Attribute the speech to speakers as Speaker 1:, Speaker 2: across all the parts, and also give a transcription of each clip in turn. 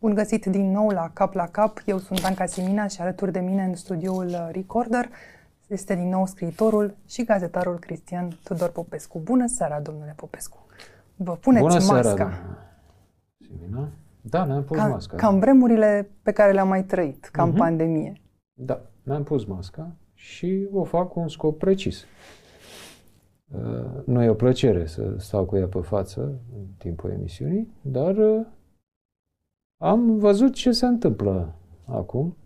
Speaker 1: Bun găsit din nou la Cap la Cap. Eu sunt Anca Simina și alături de mine în studioul uh, Recorder este din nou scriitorul și gazetarul Cristian Tudor Popescu. Bună seara, domnule Popescu! Vă puneți
Speaker 2: Bună
Speaker 1: masca.
Speaker 2: seara, Simina. Da, ne-am pus
Speaker 1: ca,
Speaker 2: masca.
Speaker 1: Ca în vremurile pe care le-am mai trăit, ca în
Speaker 2: Mhm.
Speaker 1: pandemie.
Speaker 2: Da, mi-am pus masca și o fac cu un scop precis. Uh, Nu e o plăcere să stau cu ea pe față în timpul emisiunii, dar uh, am văzut ce se întâmplă acum,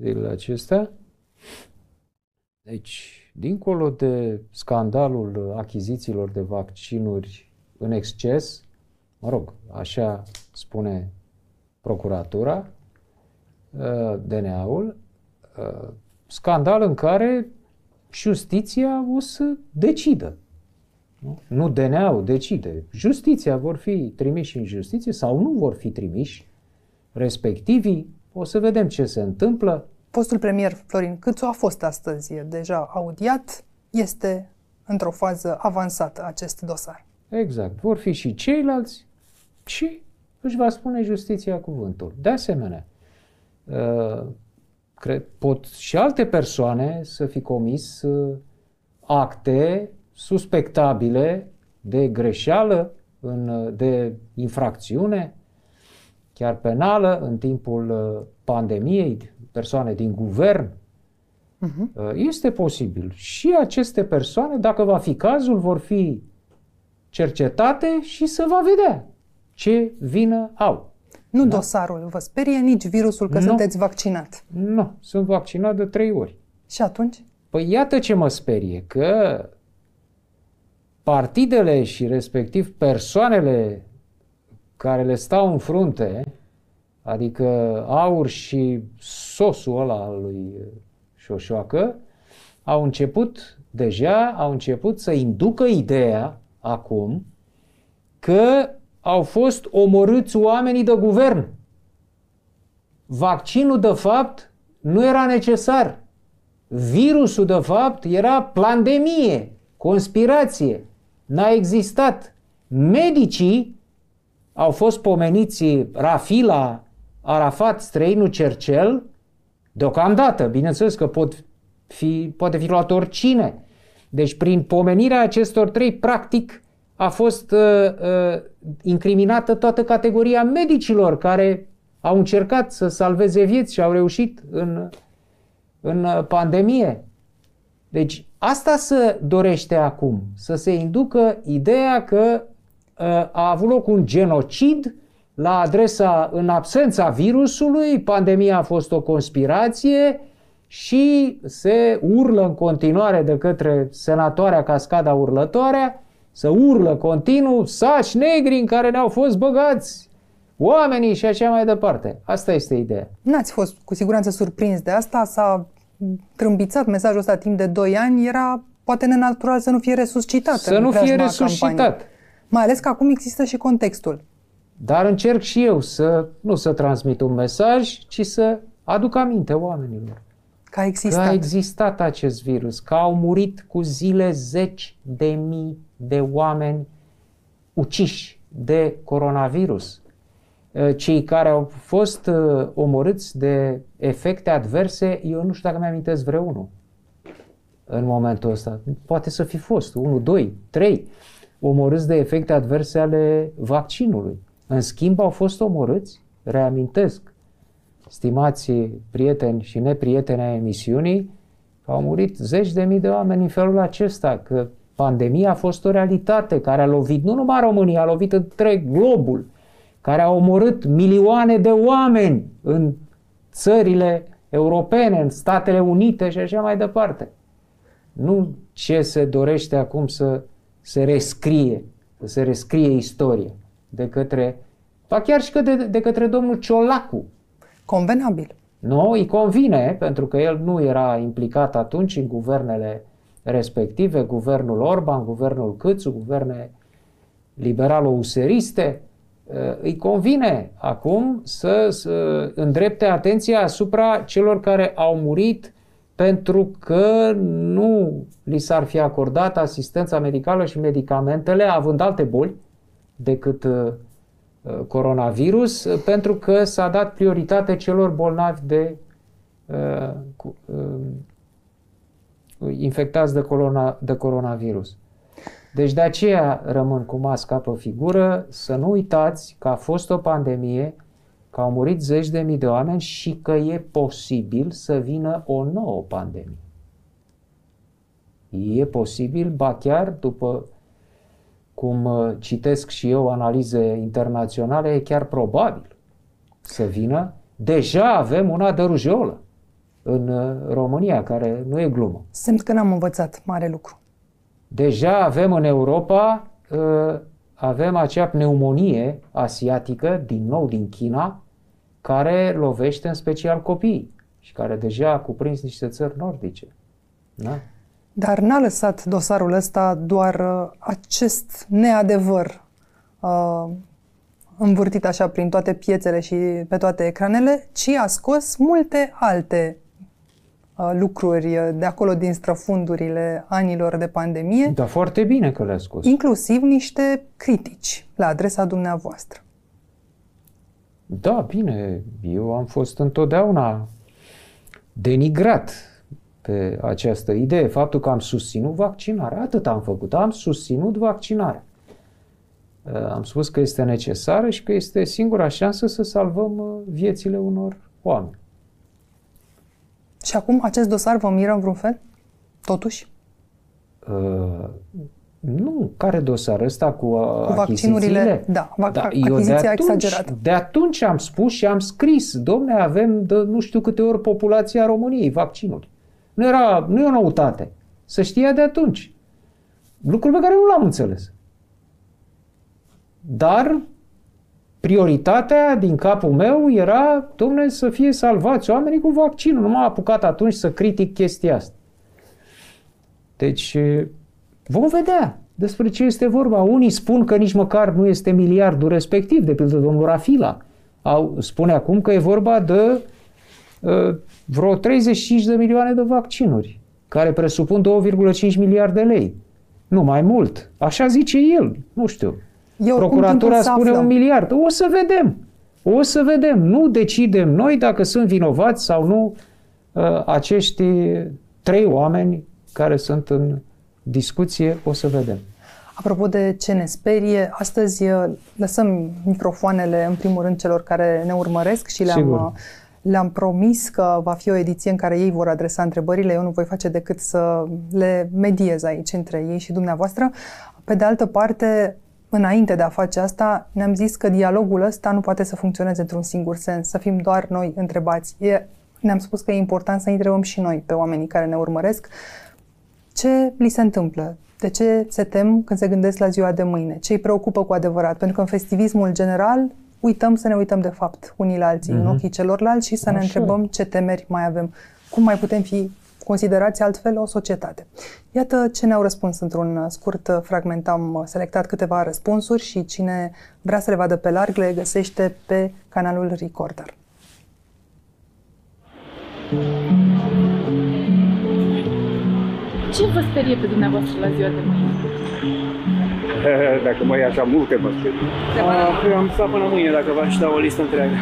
Speaker 2: zilele acestea. Deci, dincolo de scandalul achizițiilor de vaccinuri în exces, mă rog, așa spune procuratura, uh, DNA-ul, uh, scandal în care justiția o să decidă. Nu, nu DNA-ul decide. Justiția vor fi trimiși în justiție sau nu vor fi trimiși respectivii. O să vedem ce se întâmplă.
Speaker 1: Fostul premier Florin Câțu a fost astăzi e deja audiat. Este într-o fază avansată acest dosar.
Speaker 2: Exact. Vor fi și ceilalți și își va spune justiția cuvântul. De asemenea, uh, cred, pot și alte persoane să fi comis uh, acte suspectabile de greșeală, în, uh, de infracțiune, chiar penală, în timpul uh, pandemiei, persoane din guvern.
Speaker 1: Mhm.
Speaker 2: Uh, Este posibil. Și aceste persoane, dacă va fi cazul, vor fi cercetate și se va vedea ce vină au.
Speaker 1: Nu
Speaker 2: Da.
Speaker 1: dosarul vă sperie, nici virusul că
Speaker 2: Nu.
Speaker 1: sunteți vaccinat.
Speaker 2: Nu, sunt vaccinat de trei ori.
Speaker 1: Și atunci?
Speaker 2: Păi iată ce mă sperie, că partidele și respectiv persoanele care le stau în frunte, adică Aur și sosul ăla al lui Șoșoacă, au început deja, au început să inducă ideea acum că au fost omorâți oamenii de guvern. Vaccinul, de fapt, nu era necesar. Virusul, de fapt, era pandemie, conspirație. N-a existat. Medicii au fost pomeniți Rafila, Arafat, străinul Cercel, deocamdată, bineînțeles că pot fi, poate fi luat oricine. Deci prin pomenirea acestor trei, practic, a fost uh, uh, incriminată toată categoria medicilor care au încercat să salveze vieți și au reușit în, în uh, pandemie. Deci asta se dorește acum, să se inducă ideea că uh, a avut loc un genocid la adresa, în absența virusului, pandemia a fost o conspirație și se urlă în continuare de către senatoarea Cascada Urlătoarea, să urlă continuu saci negri în care ne-au fost băgați oamenii și așa mai departe. Asta este ideea.
Speaker 1: N-ați fost cu siguranță surprins de asta, s-a trâmbițat mesajul ăsta timp de 2 ani, era poate nenatural să nu fie resuscitat
Speaker 2: Să
Speaker 1: în
Speaker 2: nu fie
Speaker 1: preajma
Speaker 2: resuscitat.
Speaker 1: campaniei. Mai ales că acum există și contextul.
Speaker 2: Dar încerc și eu să nu să transmit un mesaj, ci să aduc aminte oamenilor
Speaker 1: Că a
Speaker 2: că
Speaker 1: existat.
Speaker 2: a existat acest virus, că au murit cu zile zeci de mii de oameni uciși de coronavirus. Uh, Cei care au fost uh, omorâți de efecte adverse, eu nu știu dacă mi-amintesc vreunul în momentul ăsta. Poate să fi fost unul, doi, trei omorâți de efecte adverse ale vaccinului. În schimb, au fost omorâți, reamintesc, stimați prieteni și neprieteni ai emisiunii, că au murit zeci de mii de oameni în felul acesta, că pandemia a fost o realitate care a lovit nu numai România, a lovit întreg globul, care a omorât milioane de oameni în țările europene, în Statele Unite și așa mai departe. Nu ce se dorește acum să se rescrie, să se rescrie istoria de către, ba chiar și că de, de către domnul Ciolacu,
Speaker 1: Convenabil.
Speaker 2: nu, îi convine, pentru că el nu era implicat atunci în guvernele respective, guvernul Orban, guvernul Câțu, guverne liberalo-useriste, îi convine acum să, să îndrepte atenția asupra celor care au murit pentru că nu li s-ar fi acordat asistența medicală și medicamentele, având alte boli decât uh, uh, coronavirus uh, pentru că s-a dat prioritate celor bolnavi de uh, cu, uh, infectați de, corona, de coronavirus. Deci de aceea rămân cu masca pe figură, să nu uitați că a fost o pandemie, că au murit zeci de mii de oameni și că e posibil să vină o nouă pandemie. E posibil, ba chiar după cum uh, citesc și eu analize internaționale, e chiar probabil să vină. Deja avem una de rujolă în uh, România, care nu e glumă.
Speaker 1: Simt că n-am învățat mare lucru.
Speaker 2: Deja avem în Europa, uh, avem acea pneumonie asiatică, din nou din China, care lovește în special copiii și care deja a cuprins niște țări nordice. Da?
Speaker 1: Dar n-a lăsat dosarul ăsta doar uh, acest neadevăr uh, învârtit așa prin toate piețele și pe toate ecranele, ci a scos multe alte uh, lucruri uh, de acolo din străfundurile anilor de pandemie.
Speaker 2: Da, foarte bine că le-a scos.
Speaker 1: Inclusiv niște critici la adresa dumneavoastră.
Speaker 2: Da, bine, eu am fost întotdeauna denigrat pe această idee, faptul că am susținut vaccinarea. Atât am făcut, am susținut vaccinarea. Uh, am spus că este necesară și că este singura șansă să salvăm uh, viețile unor oameni.
Speaker 1: Și acum acest dosar vă miră în vreun fel? Totuși?
Speaker 2: Uh, nu, care dosar? Ăsta cu, uh,
Speaker 1: cu vaccinurile? Da, vac- da eu de atunci, exagerată.
Speaker 2: De atunci am spus și am scris, domne, avem de nu știu câte ori populația României vaccinuri. Nu, era, nu e o noutate. Să știa de atunci. Lucruri pe care nu l-am înțeles. Dar prioritatea din capul meu era, domnule, să fie salvați oamenii cu vaccinul. Nu m-am apucat atunci să critic chestia asta. Deci, vom vedea despre ce este vorba. Unii spun că nici măcar nu este miliardul respectiv, de pildă domnul Rafila. Au, spune acum că e vorba de uh, vreo 35 de milioane de vaccinuri, care presupun 2,5 miliarde de lei. Nu mai mult. Așa zice el. Nu știu. Eu Procuratura spune un miliard. O să vedem. O să vedem. Nu decidem noi dacă sunt vinovați sau nu uh, acești trei oameni care sunt în discuție. O să vedem.
Speaker 1: Apropo de ce ne sperie, astăzi uh, lăsăm microfoanele în primul rând celor care ne urmăresc și le-am Sigur uh, le-am promis că va fi o ediție în care ei vor adresa întrebările. Eu nu voi face decât să le mediez aici între ei și dumneavoastră. Pe de altă parte, înainte de a face asta, ne-am zis că dialogul ăsta nu poate să funcționeze într-un singur sens, să fim doar noi întrebați. E, ne-am spus că e important să întrebăm și noi pe oamenii care ne urmăresc ce li se întâmplă, de ce se tem când se gândesc la ziua de mâine, ce îi preocupă cu adevărat, pentru că în festivismul general uităm să ne uităm de fapt unii la alții mm-hmm. în mhm. ochii celorlalți și să Așa. ne întrebăm ce temeri mai avem, cum mai putem fi considerați altfel o societate. Iată ce ne-au răspuns într-un scurt fragment. Am selectat câteva răspunsuri și cine vrea să le vadă pe larg le găsește pe canalul Recorder.
Speaker 3: Ce vă sperie pe dumneavoastră la ziua de mâine?
Speaker 4: dacă mai e așa multe, mă sper. Ah, am stat până mâine dacă v-aș da o listă întreagă.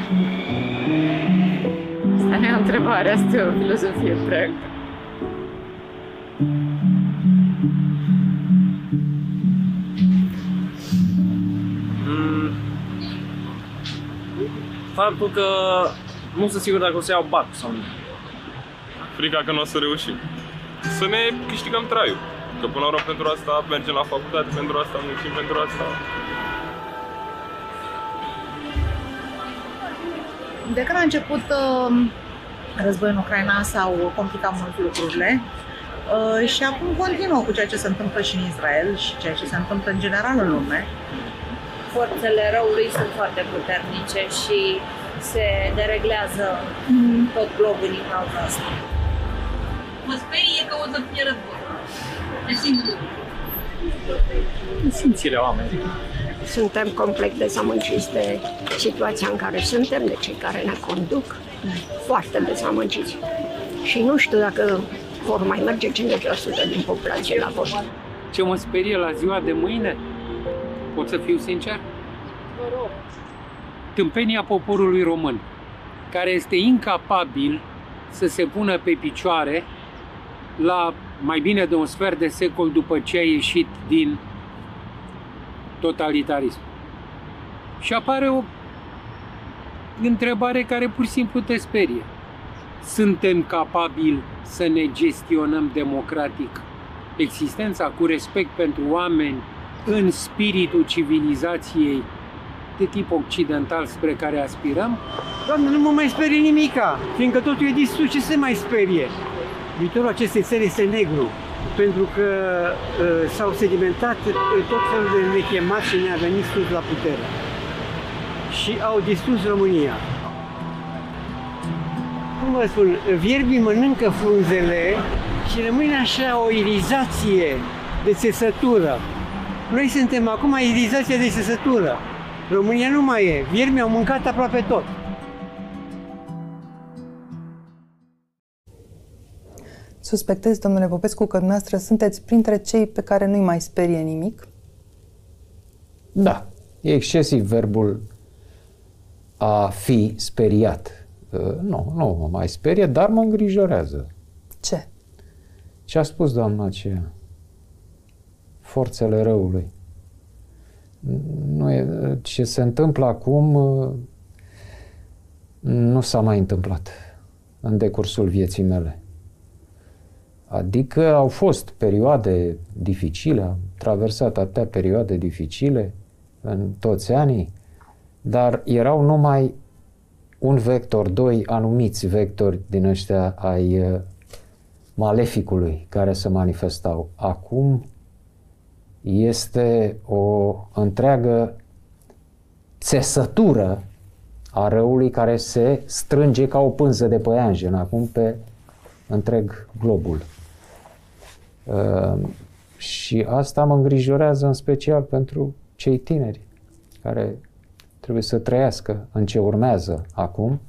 Speaker 3: Asta nu e o întrebare, asta e o filozofie întreagă.
Speaker 4: Mm. Faptul că nu sunt sigur dacă o să iau bac sau nu.
Speaker 5: Frica că nu o să reușim. Să ne câștigăm traiul. Că până la urmă pentru asta mergem la facultate, pentru asta muncim, pentru asta...
Speaker 3: De când a început uh, războiul în Ucraina s-au complicat mult lucrurile uh, și acum continuă cu ceea ce se întâmplă și în Israel și ceea ce se întâmplă în general în lume.
Speaker 6: Forțele răului sunt foarte puternice și se dereglează mm. tot globul din cauza asta.
Speaker 7: Mă sperie că o să fie război.
Speaker 4: Simțirea oamenilor.
Speaker 8: Suntem complet dezamăgiți de situația în care suntem, de cei care ne conduc. Foarte dezamăgiți. Și nu știu dacă vor mai merge 50% din populație la vot.
Speaker 9: Ce mă sperie la ziua de mâine? Pot să fiu sincer?
Speaker 3: Vă rog.
Speaker 9: tâmpenia poporului român, care este incapabil să se pună pe picioare la mai bine de un sfert de secol după ce a ieșit din totalitarism. Și apare o întrebare care pur și simplu te sperie. Suntem capabili să ne gestionăm democratic existența cu respect pentru oameni în spiritul civilizației de tip occidental spre care aspirăm?
Speaker 10: Doamne, nu mă mai sperie nimica, fiindcă totul e distrus, ce se mai sperie? Viitorul acestei țări este negru, pentru că uh, s-au sedimentat uh, tot felul de nechemați și neaveniți sus la putere. Și au distrus România. Cum vă spun, vierbii mănâncă frunzele și rămâne așa o irizație de țesătură. Noi suntem acum irizația de țesătură. România nu mai e. Viermii au mâncat aproape tot.
Speaker 1: Suspectez, domnule Popescu, că dumneavoastră sunteți printre cei pe care nu-i mai sperie nimic?
Speaker 2: Da, e excesiv verbul a fi speriat. Uh, nu, nu mă mai sperie, dar mă îngrijorează.
Speaker 1: Ce?
Speaker 2: Ce a spus doamna aceea? Forțele răului. Nu e, ce se întâmplă acum uh, nu s-a mai întâmplat în decursul vieții mele. Adică au fost perioade dificile, am traversat atâtea perioade dificile în toți anii, dar erau numai un vector, doi anumiți vectori din ăștia ai uh, maleficului care se manifestau. Acum este o întreagă țesătură a răului care se strânge ca o pânză de păianjen acum pe întreg globul. Uh, și asta mă îngrijorează în special pentru cei tineri care trebuie să trăiască în ce urmează acum.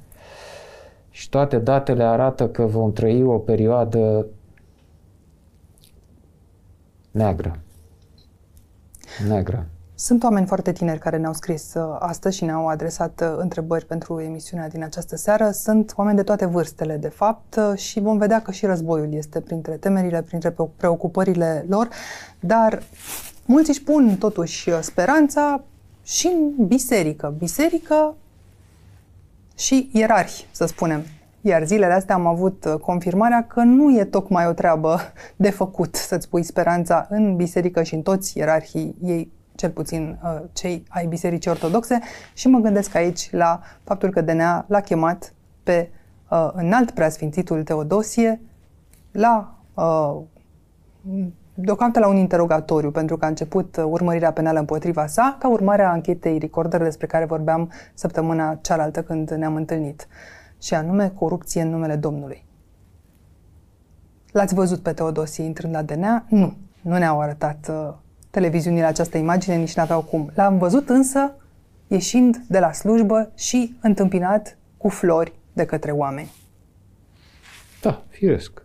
Speaker 2: Și toate datele arată că vom trăi o perioadă neagră. Neagră.
Speaker 1: Sunt oameni foarte tineri care ne-au scris uh, astăzi și ne-au adresat uh, întrebări pentru emisiunea din această seară. Sunt oameni de toate vârstele, de fapt, uh, și vom vedea că și războiul este printre temerile, printre preocupările lor, dar mulți își pun totuși speranța și în biserică. Biserică și ierarhi, să spunem. Iar zilele astea am avut confirmarea că nu e tocmai o treabă de făcut să-ți pui speranța în biserică și în toți ierarhii ei cel puțin uh, cei ai Bisericii Ortodoxe și mă gândesc aici la faptul că DNA l-a chemat pe uh, înalt preasfințitul Teodosie la uh, deocamdată la un interogatoriu, pentru că a început uh, urmărirea penală împotriva sa, ca urmare a anchetei Recorder despre care vorbeam săptămâna cealaltă când ne-am întâlnit, și anume corupție în numele Domnului. L-ați văzut pe Teodosie intrând la DNA? Nu. Nu ne-au arătat uh, televiziunile această imagine, nici n-aveau cum. L-am văzut însă ieșind de la slujbă și întâmpinat cu flori de către oameni.
Speaker 2: Da, firesc.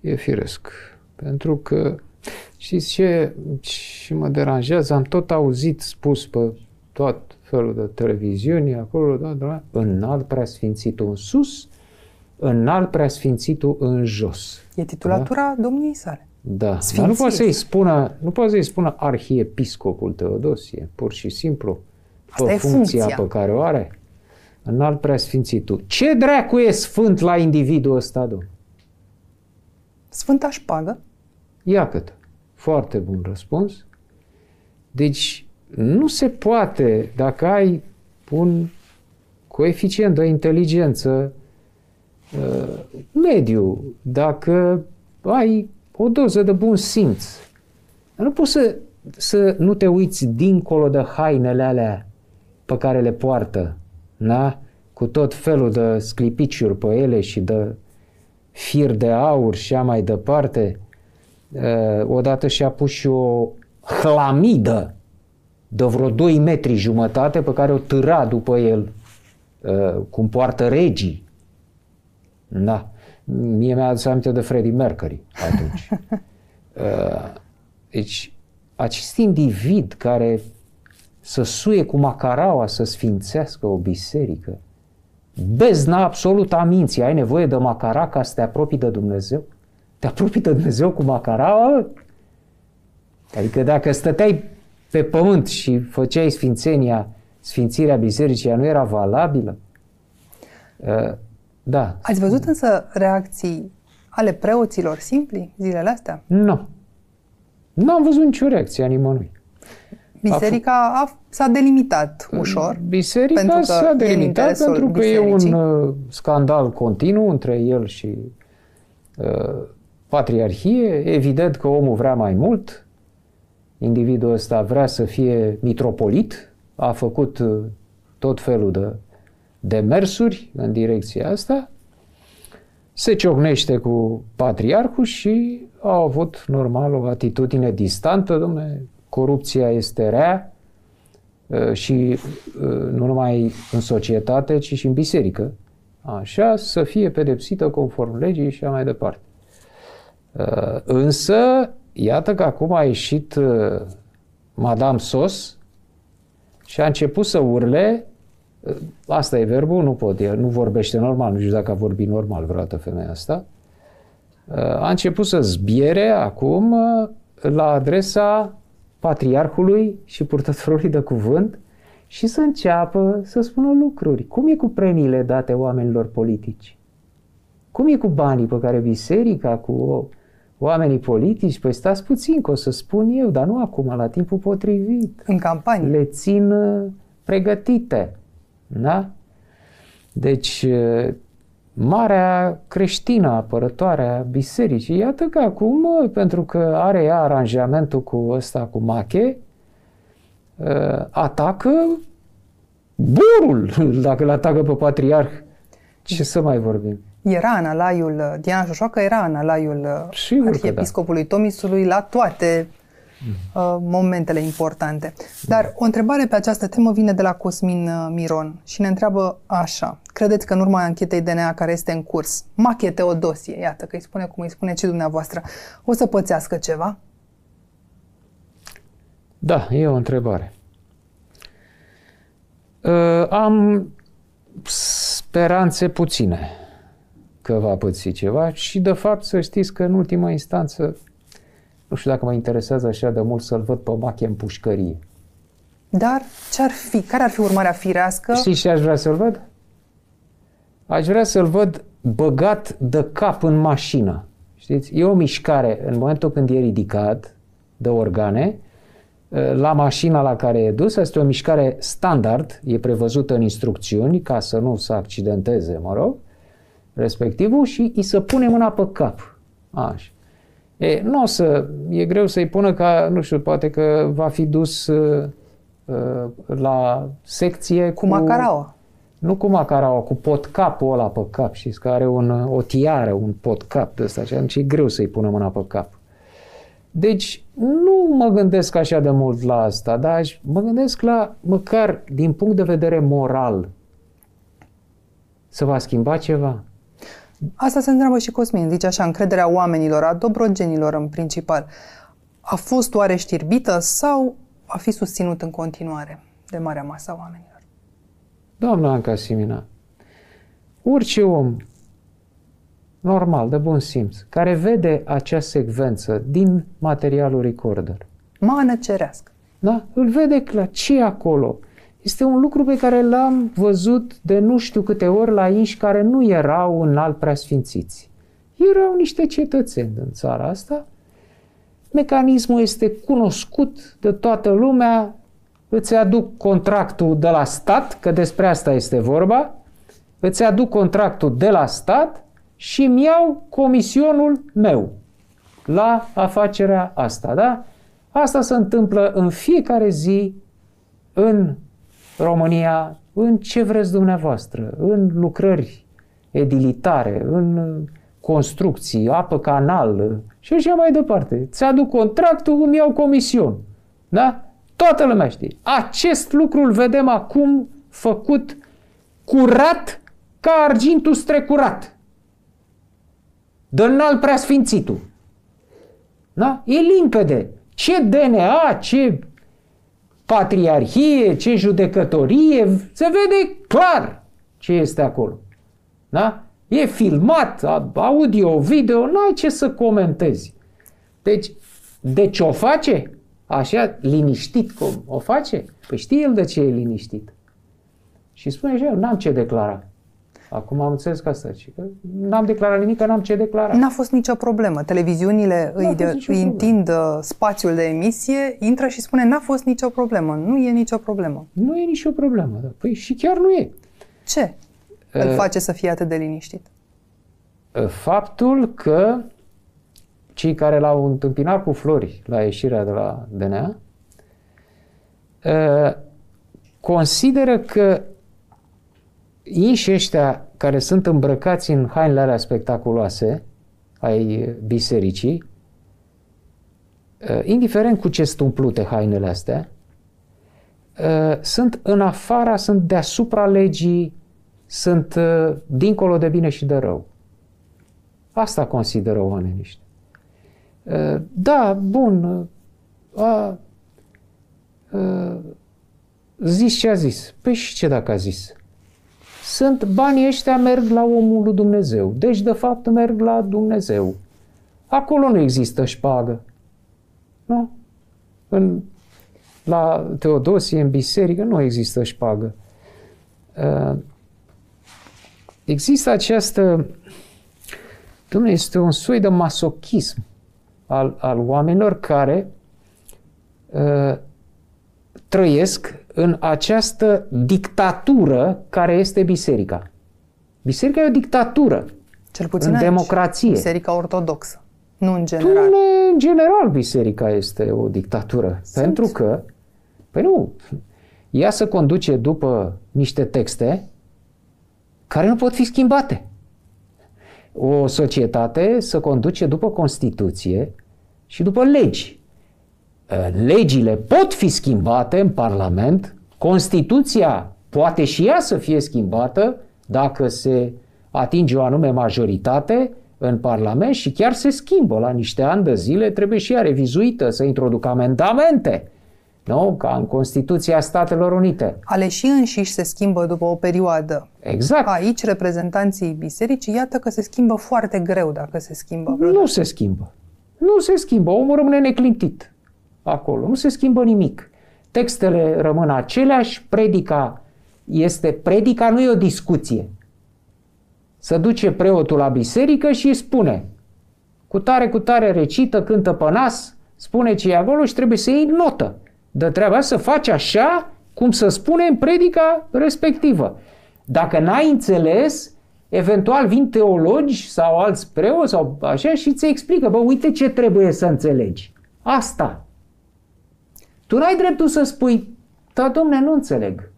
Speaker 2: E firesc. Pentru că, știți ce și mă deranjează? Am tot auzit spus pe tot felul de televiziuni acolo, da, da, înalt preasfințitul în sus, înalt preasfințitul în jos.
Speaker 1: E titulatura da? domniei sale.
Speaker 2: Da, Sfinție. dar nu poate să-i spună, nu poate să-i spună arhiepiscopul Teodosie, pur și simplu,
Speaker 1: Asta pe funcția,
Speaker 2: funcția pe care o are. Înalt preasfințitul. Ce dracu e sfânt la individul ăsta, domn?
Speaker 1: Sfânta șpagă?
Speaker 2: Ia cât. Foarte bun răspuns. Deci, nu se poate, dacă ai un coeficient de inteligență uh, mediu, dacă ai o doză de bun simț. Nu poți să, să nu te uiți dincolo de hainele alea pe care le poartă, da? cu tot felul de sclipiciuri pe ele și de fir de aur și a mai departe. Uh, odată și-a pus și o hlamidă de vreo 2 metri jumătate pe care o târa după el uh, cum poartă regii. Da. Mie mi-a adus aminte de Freddie Mercury atunci. uh, deci, acest individ care să suie cu macaraua să sfințească o biserică. Bezna absolut a minții. Ai nevoie de macara ca să te apropii de Dumnezeu? Te apropii de Dumnezeu cu macaraua? Adică dacă stăteai pe pământ și făceai sfințenia, sfințirea bisericii, ea nu era valabilă? Uh, da.
Speaker 1: Ați văzut însă reacții ale preoților simpli zilele astea?
Speaker 2: Nu. Nu am văzut nicio reacție a nimănui.
Speaker 1: Biserica a, s-a delimitat ușor.
Speaker 2: Biserica pentru că s-a delimitat pentru că bisericii. e un uh, scandal continuu între el și uh, patriarhie. Evident că omul vrea mai mult. Individul ăsta vrea să fie mitropolit. A făcut uh, tot felul de demersuri în direcția asta. Se ciocnește cu patriarhul și au avut normal o atitudine distantă, domne, corupția este rea uh, și uh, nu numai în societate, ci și în biserică. Așa, să fie pedepsită conform legii și așa mai departe. Uh, însă, iată că acum a ieșit Madame Sos și a început să urle Asta e verbul, nu pot, el nu vorbește normal, nu știu dacă a vorbit normal vreodată femeia asta. A început să zbiere acum la adresa patriarhului și purtătorului de cuvânt și să înceapă să spună lucruri. Cum e cu premiile date oamenilor politici? Cum e cu banii pe care biserica, cu oamenii politici? Păi stați puțin, că o să spun eu, dar nu acum, la timpul potrivit.
Speaker 1: În campanie.
Speaker 2: Le țin uh, pregătite. Da? Deci, uh, marea creștină apărătoare a bisericii. Iată că acum, pentru că are ea aranjamentul cu ăsta, cu Mache, ă, atacă burul, dacă îl atacă pe patriarh. Ce să mai vorbim?
Speaker 1: Era în alaiul, Diana Șoșoacă era în alaiul
Speaker 2: Sigur da.
Speaker 1: arhiepiscopului da. Tomisului la toate uh, momentele importante. Dar o întrebare pe această temă vine de la Cosmin uh, Miron și ne întreabă așa. Credeți că în urma anchetei DNA care este în curs, Machie Teodosie, iată că îi spune cum îi spune și dumneavoastră, o să pățească ceva?
Speaker 2: Da, e o întrebare. Uh, am speranțe puține că va păți ceva și, de fapt, să știți că, în ultima instanță, nu știu dacă mă interesează așa de mult să-l văd pe Machie în pușcărie.
Speaker 1: Dar ce ar fi? Care ar fi urmarea firească?
Speaker 2: Știi ce aș vrea să-l văd? Aș vrea să-l văd băgat de cap în mașină. Știți? E o mișcare în momentul când e ridicat de organe, la mașina la care e dus, este o mișcare standard, e prevăzută în instrucțiuni ca să nu se accidenteze, mă rog, respectivul și îi să pune mâna pe cap. Așa. E, nu o să, e greu să-i pună ca, nu știu, poate că va fi dus uh, uh, la secție
Speaker 1: cu... Cu macaraua.
Speaker 2: Nu cu macaraua, cu potcapul ăla pe cap, și că are un, o tiară, un potcap de ăsta, și atunci e greu să-i pună mâna pe cap. Deci, nu mă gândesc așa de mult la asta, dar mă gândesc la, măcar din punct de vedere moral, să va schimba ceva.
Speaker 1: Asta se întreabă și Cosmin, zice așa, încrederea oamenilor, a dobrogenilor în principal, a fost oare știrbită sau a fi susținut în continuare de marea masă a oamenilor?
Speaker 2: Doamna Anca Simina, orice om normal, de bun simț, care vede acea secvență din materialul recorder.
Speaker 1: Mană cerească.
Speaker 2: Da? Îl vede clar. ce acolo? Este un lucru pe care l-am văzut de nu știu câte ori la inși care nu erau în alt preasfințiți. Erau niște cetățeni din țara asta. Mecanismul este cunoscut de toată lumea. Îți aduc contractul de la stat, că despre asta este vorba. Îți aduc contractul de la stat și îmi iau comisionul meu la afacerea asta, da? Asta se întâmplă în fiecare zi în România în ce vreți dumneavoastră, în lucrări edilitare, în construcții, apă canal și așa mai departe. Ți-aduc contractul, îmi iau comision. Da? Toată lumea știe. Acest lucru îl vedem acum făcut curat ca argintul strecurat. De înalt preasfințitul. Da? E limpede. Ce DNA, ce patriarhie, ce judecătorie, se vede clar ce este acolo. Da? E filmat, audio, video, n-ai ce să comentezi. Deci, de ce o face? Așa, liniștit cum o face? Păi știe el de ce e liniștit. Și spune și eu, n-am ce declara. Acum am înțeles că asta și că n-am declarat nimic, că n-am ce declara.
Speaker 1: N-a fost nicio problemă. Televiziunile îi, de, îi întind uh, spațiul de emisie, intră și spune n-a fost nicio problemă. Nu e nicio problemă.
Speaker 2: Nu e nicio problemă. Da. Păi și chiar nu e.
Speaker 1: Ce uh, îl face să fie atât de liniștit?
Speaker 2: Uh, faptul că cei care l-au întâmpinat cu flori la ieșirea de la DNA uh, consideră că inși ăștia care sunt îmbrăcați în hainele alea spectaculoase ai bisericii, uh, indiferent cu ce sunt umplute hainele astea, uh, sunt în afara, sunt deasupra legii, sunt uh, dincolo de bine și de rău. Asta consideră oamenii ăștia. Da, bun, a, a, zis ce a zis. Păi și ce dacă a zis? Sunt banii ăștia merg la omul lui Dumnezeu. Deci, de fapt, merg la Dumnezeu. Acolo nu există șpagă. Nu? În, la Teodosie, în biserică, nu există șpagă. Uh, există această... Dumnezeu este un soi de masochism al, al oamenilor care uh, trăiesc în această dictatură care este biserica. Biserica e o dictatură.
Speaker 1: Cel puțin
Speaker 2: în
Speaker 1: aici,
Speaker 2: democrație.
Speaker 1: Biserica ortodoxă. Nu în general.
Speaker 2: Nu, în general biserica este o dictatură. Sunt. Pentru că, păi nu, ea se conduce după niște texte care nu pot fi schimbate. O societate se conduce după Constituție și după legi. Eh, legile pot fi schimbate în Parlament, Constituția poate și ea să fie schimbată dacă se atinge o anume majoritate în Parlament și chiar se schimbă la niște ani de zile, trebuie și ea revizuită, să introducă amendamente, nu? ca în Constituția Statelor Unite.
Speaker 1: Aleșii înșiși se schimbă după o perioadă.
Speaker 2: Exact.
Speaker 1: Aici, reprezentanții bisericii, iată că se schimbă foarte greu dacă se schimbă.
Speaker 2: Nu se schimbă. Nu se schimbă. Omul rămâne neclintit acolo. Nu se schimbă nimic. Textele rămân aceleași, predica este predica, nu e o discuție. Să duce preotul la biserică și îi spune cu tare, cu tare recită, cântă pe nas, spune ce e acolo și trebuie să iei notă. De treaba să faci așa cum să spune în predica respectivă. Dacă n-ai înțeles, eventual vin teologi sau alți preoți sau așa și ți explică, bă, uite ce trebuie să înțelegi. Asta. Tu n-ai dreptul să spui, da, domne, nu înțeleg.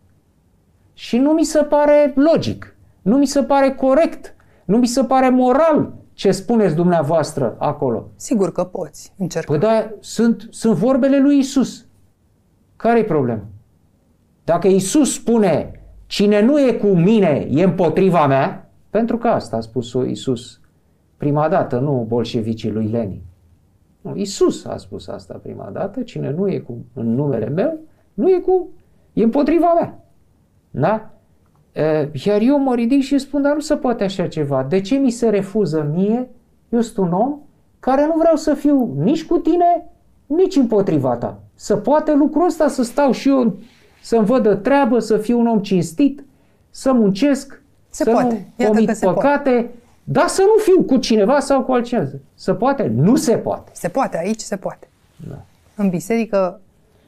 Speaker 2: Și nu mi se pare logic, nu mi se pare corect, nu mi se pare moral ce spuneți dumneavoastră acolo.
Speaker 1: Sigur că poți, încerc.
Speaker 2: Păi da, sunt, sunt vorbele lui Isus. Care-i problema? Dacă Isus spune, cine nu e cu mine e împotriva mea, pentru că asta a spus Isus prima dată, nu bolșevicii lui Lenin. Nu, Isus a spus asta prima dată, cine nu e cu, în numele meu, nu e cu, e împotriva mea. Da? E, iar eu mă ridic și spun, dar nu se poate așa ceva. De ce mi se refuză mie? Eu sunt un om care nu vreau să fiu nici cu tine, nici împotriva ta. Să poate lucrul ăsta să stau și eu să-mi văd treabă, să fiu un om cinstit, să muncesc,
Speaker 1: se
Speaker 2: să
Speaker 1: poate.
Speaker 2: nu comit păcate, poate. Da, să nu fiu cu cineva sau cu altcineva. Se poate? Nu se poate.
Speaker 1: Se poate, aici se poate.
Speaker 2: Da.
Speaker 1: În biserică,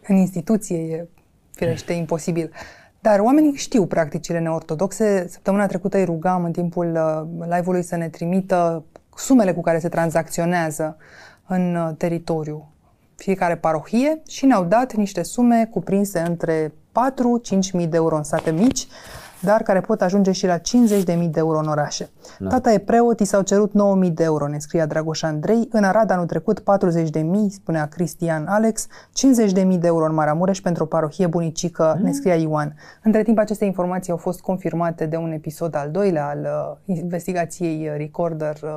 Speaker 1: în instituție, e firește imposibil. Dar oamenii știu practicile neortodoxe. Săptămâna trecută îi rugam în timpul uh, live-ului să ne trimită sumele cu care se tranzacționează în uh, teritoriu fiecare parohie și ne-au dat niște sume cuprinse între 4-5 mii de euro în sate mici, dar care pot ajunge și la 50.000 de euro în orașe. Da. Tata e preot, i s-au cerut 9.000 de euro, ne scria Dragoș Andrei. În Arad anul trecut 40.000, spunea Cristian Alex, 50.000 de euro în Maramureș pentru o parohie bunicică, mm. ne scria Ioan. Între timp, aceste informații au fost confirmate de un episod al doilea al uh, investigației Recorder uh,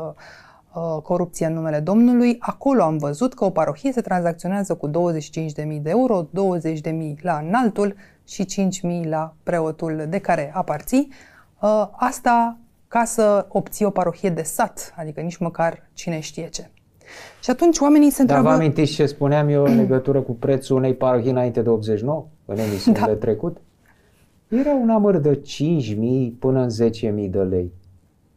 Speaker 1: uh, corupție în numele Domnului, acolo am văzut că o parohie se tranzacționează cu 25.000 de euro, 20.000 la înaltul și 5.000 la preotul de care aparții. Uh, asta ca să obții o parohie de sat, adică nici măcar cine știe ce. Și atunci oamenii se întreabă...
Speaker 2: Dar vă amintiți ce spuneam eu în legătură cu prețul unei parohii înainte de 89, în emisiunile da. trecut? Era un amăr de 5.000 până în 10.000 de lei.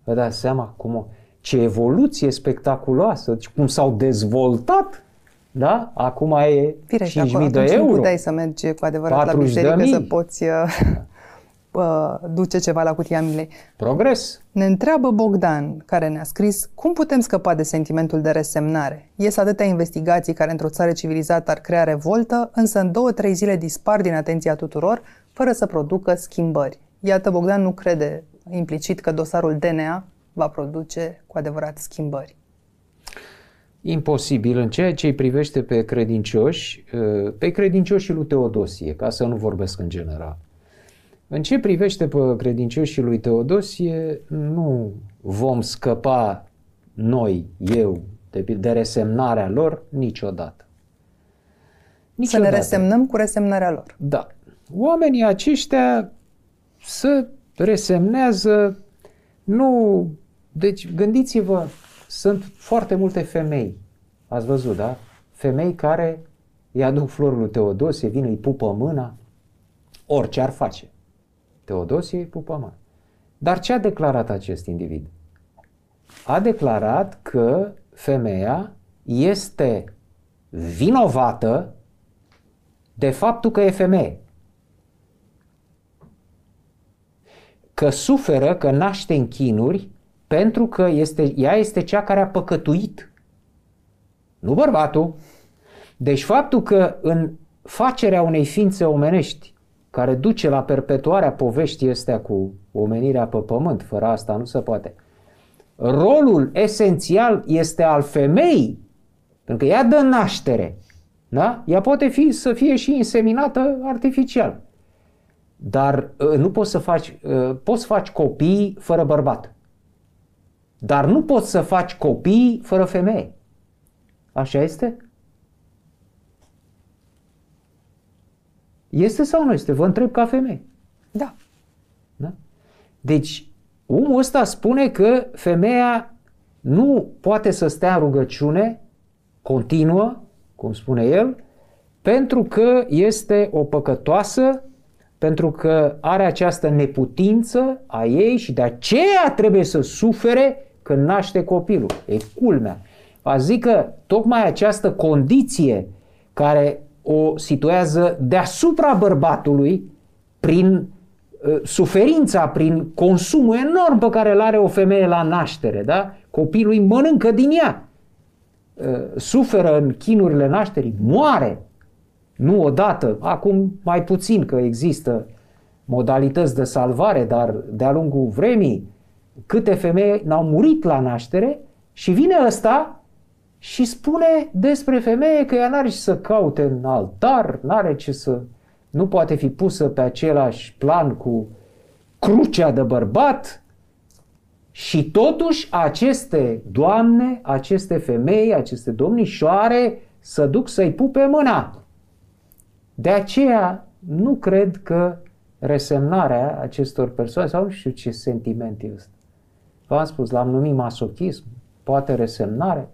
Speaker 2: Vă dați seama cum, ce evoluție spectaculoasă, cum s-au dezvoltat da? Acum e Firește, 5.000 de euro.
Speaker 1: nu puteai să mergi cu adevărat la biserică să poți uh, duce ceva la cutia milei.
Speaker 2: Progres.
Speaker 1: Ne întreabă Bogdan, care ne-a scris, cum putem scăpa de sentimentul de resemnare? Ies atâtea investigații care într-o țară civilizată ar crea revoltă, însă în două-trei zile dispar din atenția tuturor, fără să producă schimbări. Iată, Bogdan nu crede implicit că dosarul DNA va produce cu adevărat schimbări.
Speaker 2: Imposibil în ceea ce îi privește pe credincioși, uh, pe credincioșii lui Teodosie, ca să nu vorbesc în general. În ce privește pe credincioșii lui Teodosie, nu vom scăpa noi, eu, de, de resemnarea lor niciodată.
Speaker 1: niciodată. Să ne resemnăm cu resemnarea lor.
Speaker 2: Da. Oamenii aceștia să resemnează, nu... Deci gândiți-vă, sunt foarte multe femei, ați văzut, da? Femei care îi aduc florul lui Teodosie, vin, îi pupă mâna, orice ar face. Teodosie îi pupă mâna. Dar ce a declarat acest individ? A declarat că femeia este vinovată de faptul că e femeie. Că suferă, că naște în chinuri pentru că este, ea este cea care a păcătuit. Nu bărbatul. Deci faptul că în facerea unei ființe omenești care duce la perpetuarea poveștii astea cu omenirea pe pământ, fără asta nu se poate. Rolul esențial este al femeii, pentru că ea dă naștere. Da? Ea poate fi, să fie și inseminată artificial. Dar uh, nu poți să faci, uh, poți să faci copii fără bărbat. Dar nu poți să faci copii fără femeie. Așa este? Este sau nu este? Vă întreb ca femeie.
Speaker 1: Da.
Speaker 2: da? Deci, omul ăsta spune că femeia nu poate să stea în rugăciune continuă, cum spune el, pentru că este o păcătoasă, pentru că are această neputință a ei și de aceea trebuie să sufere când naște copilul. E culmea. A zic că tocmai această condiție care o situează deasupra bărbatului prin uh, suferința, prin consumul enorm pe care îl are o femeie la naștere, da? Copilul îi mănâncă din ea. Uh, suferă în chinurile nașterii, moare. Nu odată, acum mai puțin că există modalități de salvare, dar de-a lungul vremii câte femei n-au murit la naștere și vine ăsta și spune despre femeie că ea n-are ce să caute în altar, n-are ce să... nu poate fi pusă pe același plan cu crucea de bărbat și totuși aceste doamne, aceste femei, aceste domnișoare să duc să-i pupe mâna. De aceea nu cred că resemnarea acestor persoane, sau nu știu ce sentiment este, v-am spus, l-am numit masochism, poate resemnare,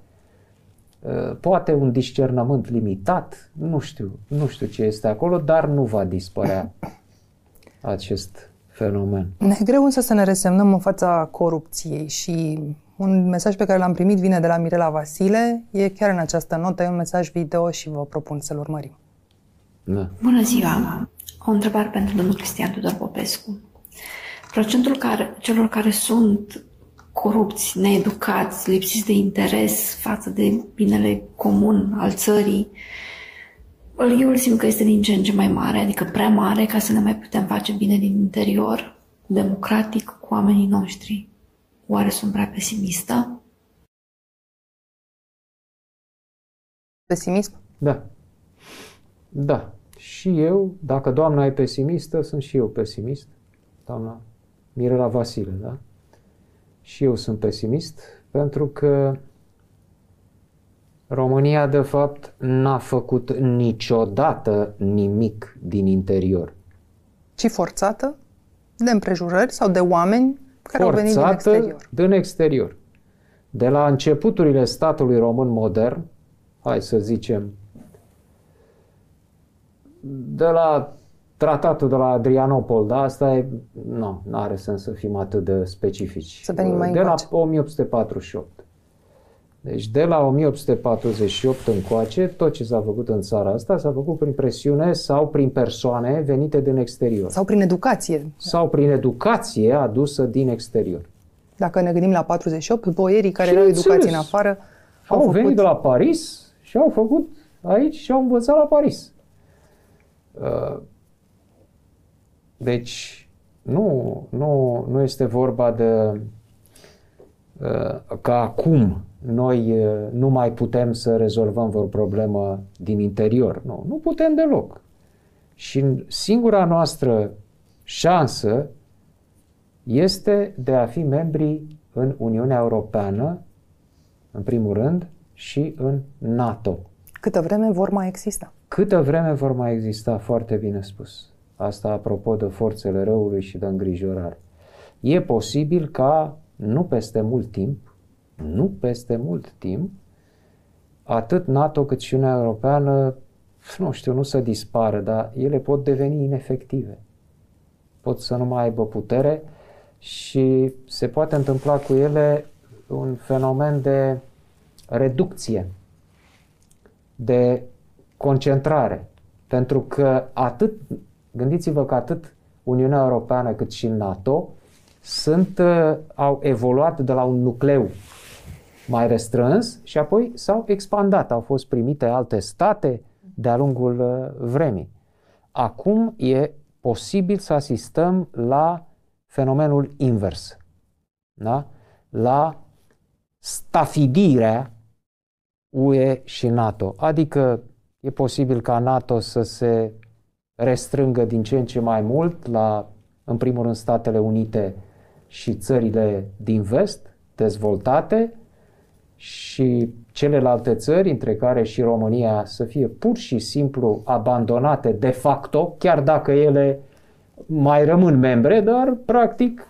Speaker 2: uh, poate un discernământ limitat, nu știu, nu știu ce este acolo, dar nu va dispărea acest fenomen.
Speaker 1: Ne e greu însă să ne resemnăm în fața corupției și un mesaj pe care l-am primit vine de la Mirela Vasile, e chiar în această notă, e un mesaj video și vă propun să-l urmărim.
Speaker 11: Da. Bună ziua! O întrebare pentru domnul Cristian Tudor Popescu. Procentul care, celor care sunt corupți, needucați, lipsiți de interes față de binele comun al țării, eu îl simt că este din ce în ce mai mare, adică prea mare ca să ne mai putem face bine din interior, democratic, cu oamenii noștri. Oare sunt prea pesimistă?
Speaker 1: Pesimism?
Speaker 2: Da. Da. Și eu, dacă doamna e pesimistă, sunt și eu pesimist. Doamna Mirela Vasile, da? Și eu sunt pesimist, pentru că România, de fapt, n-a făcut niciodată nimic din interior.
Speaker 1: Ci forțată de împrejurări sau de oameni care au venit din
Speaker 2: Forțată
Speaker 1: exterior.
Speaker 2: din exterior. De la începuturile statului român modern, hai să zicem, de la tratatul de la Adrianopol, da, asta e, nu, nu are sens să fim atât de specifici.
Speaker 1: Să venim mai
Speaker 2: De la
Speaker 1: încoace.
Speaker 2: 1848. Deci de la 1848 încoace, tot ce s-a făcut în țara asta s-a făcut prin presiune sau prin persoane venite din exterior.
Speaker 1: Sau prin educație.
Speaker 2: Sau prin educație adusă din exterior.
Speaker 1: Dacă ne gândim la 48, boierii care erau educați în
Speaker 2: Bineînțeles.
Speaker 1: afară
Speaker 2: Au,
Speaker 1: au
Speaker 2: venit
Speaker 1: făcut
Speaker 2: de la Paris și au făcut aici și au învățat la Paris. Uh, Deci, nu, nu, nu este vorba de uh, că acum noi uh, nu mai putem să rezolvăm vreo problemă din interior. Nu, nu putem deloc. Și singura noastră șansă este de a fi membri în Uniunea Europeană, în primul rând, și în NATO.
Speaker 1: câtă vreme vor mai exista.
Speaker 2: Câtă vreme vor mai exista, foarte bine spus. Asta apropo de forțele răului și de îngrijorare. E posibil ca, nu peste mult timp, nu peste mult timp, atât NATO cât și Uniunea Europeană, nu știu, nu să dispară, dar ele pot deveni inefective. Pot să nu mai aibă putere și se poate întâmpla cu ele un fenomen de reducție, de concentrare. Pentru că atât, gândiți-vă că atât Uniunea Europeană cât și NATO sunt, uh, au evoluat de la un nucleu mai restrâns și apoi s-au expandat, au fost primite alte state de-a lungul uh, vremii. Acum e posibil să asistăm la fenomenul invers, da? la stafidirea UE și NATO. Adică e posibil ca NATO să se restrângă din ce în ce mai mult la, în primul rând, Statele Unite și țările din vest, dezvoltate, și celelalte țări, între care și România, să fie pur și simplu abandonate de facto, chiar dacă ele mai rămân membre, dar practic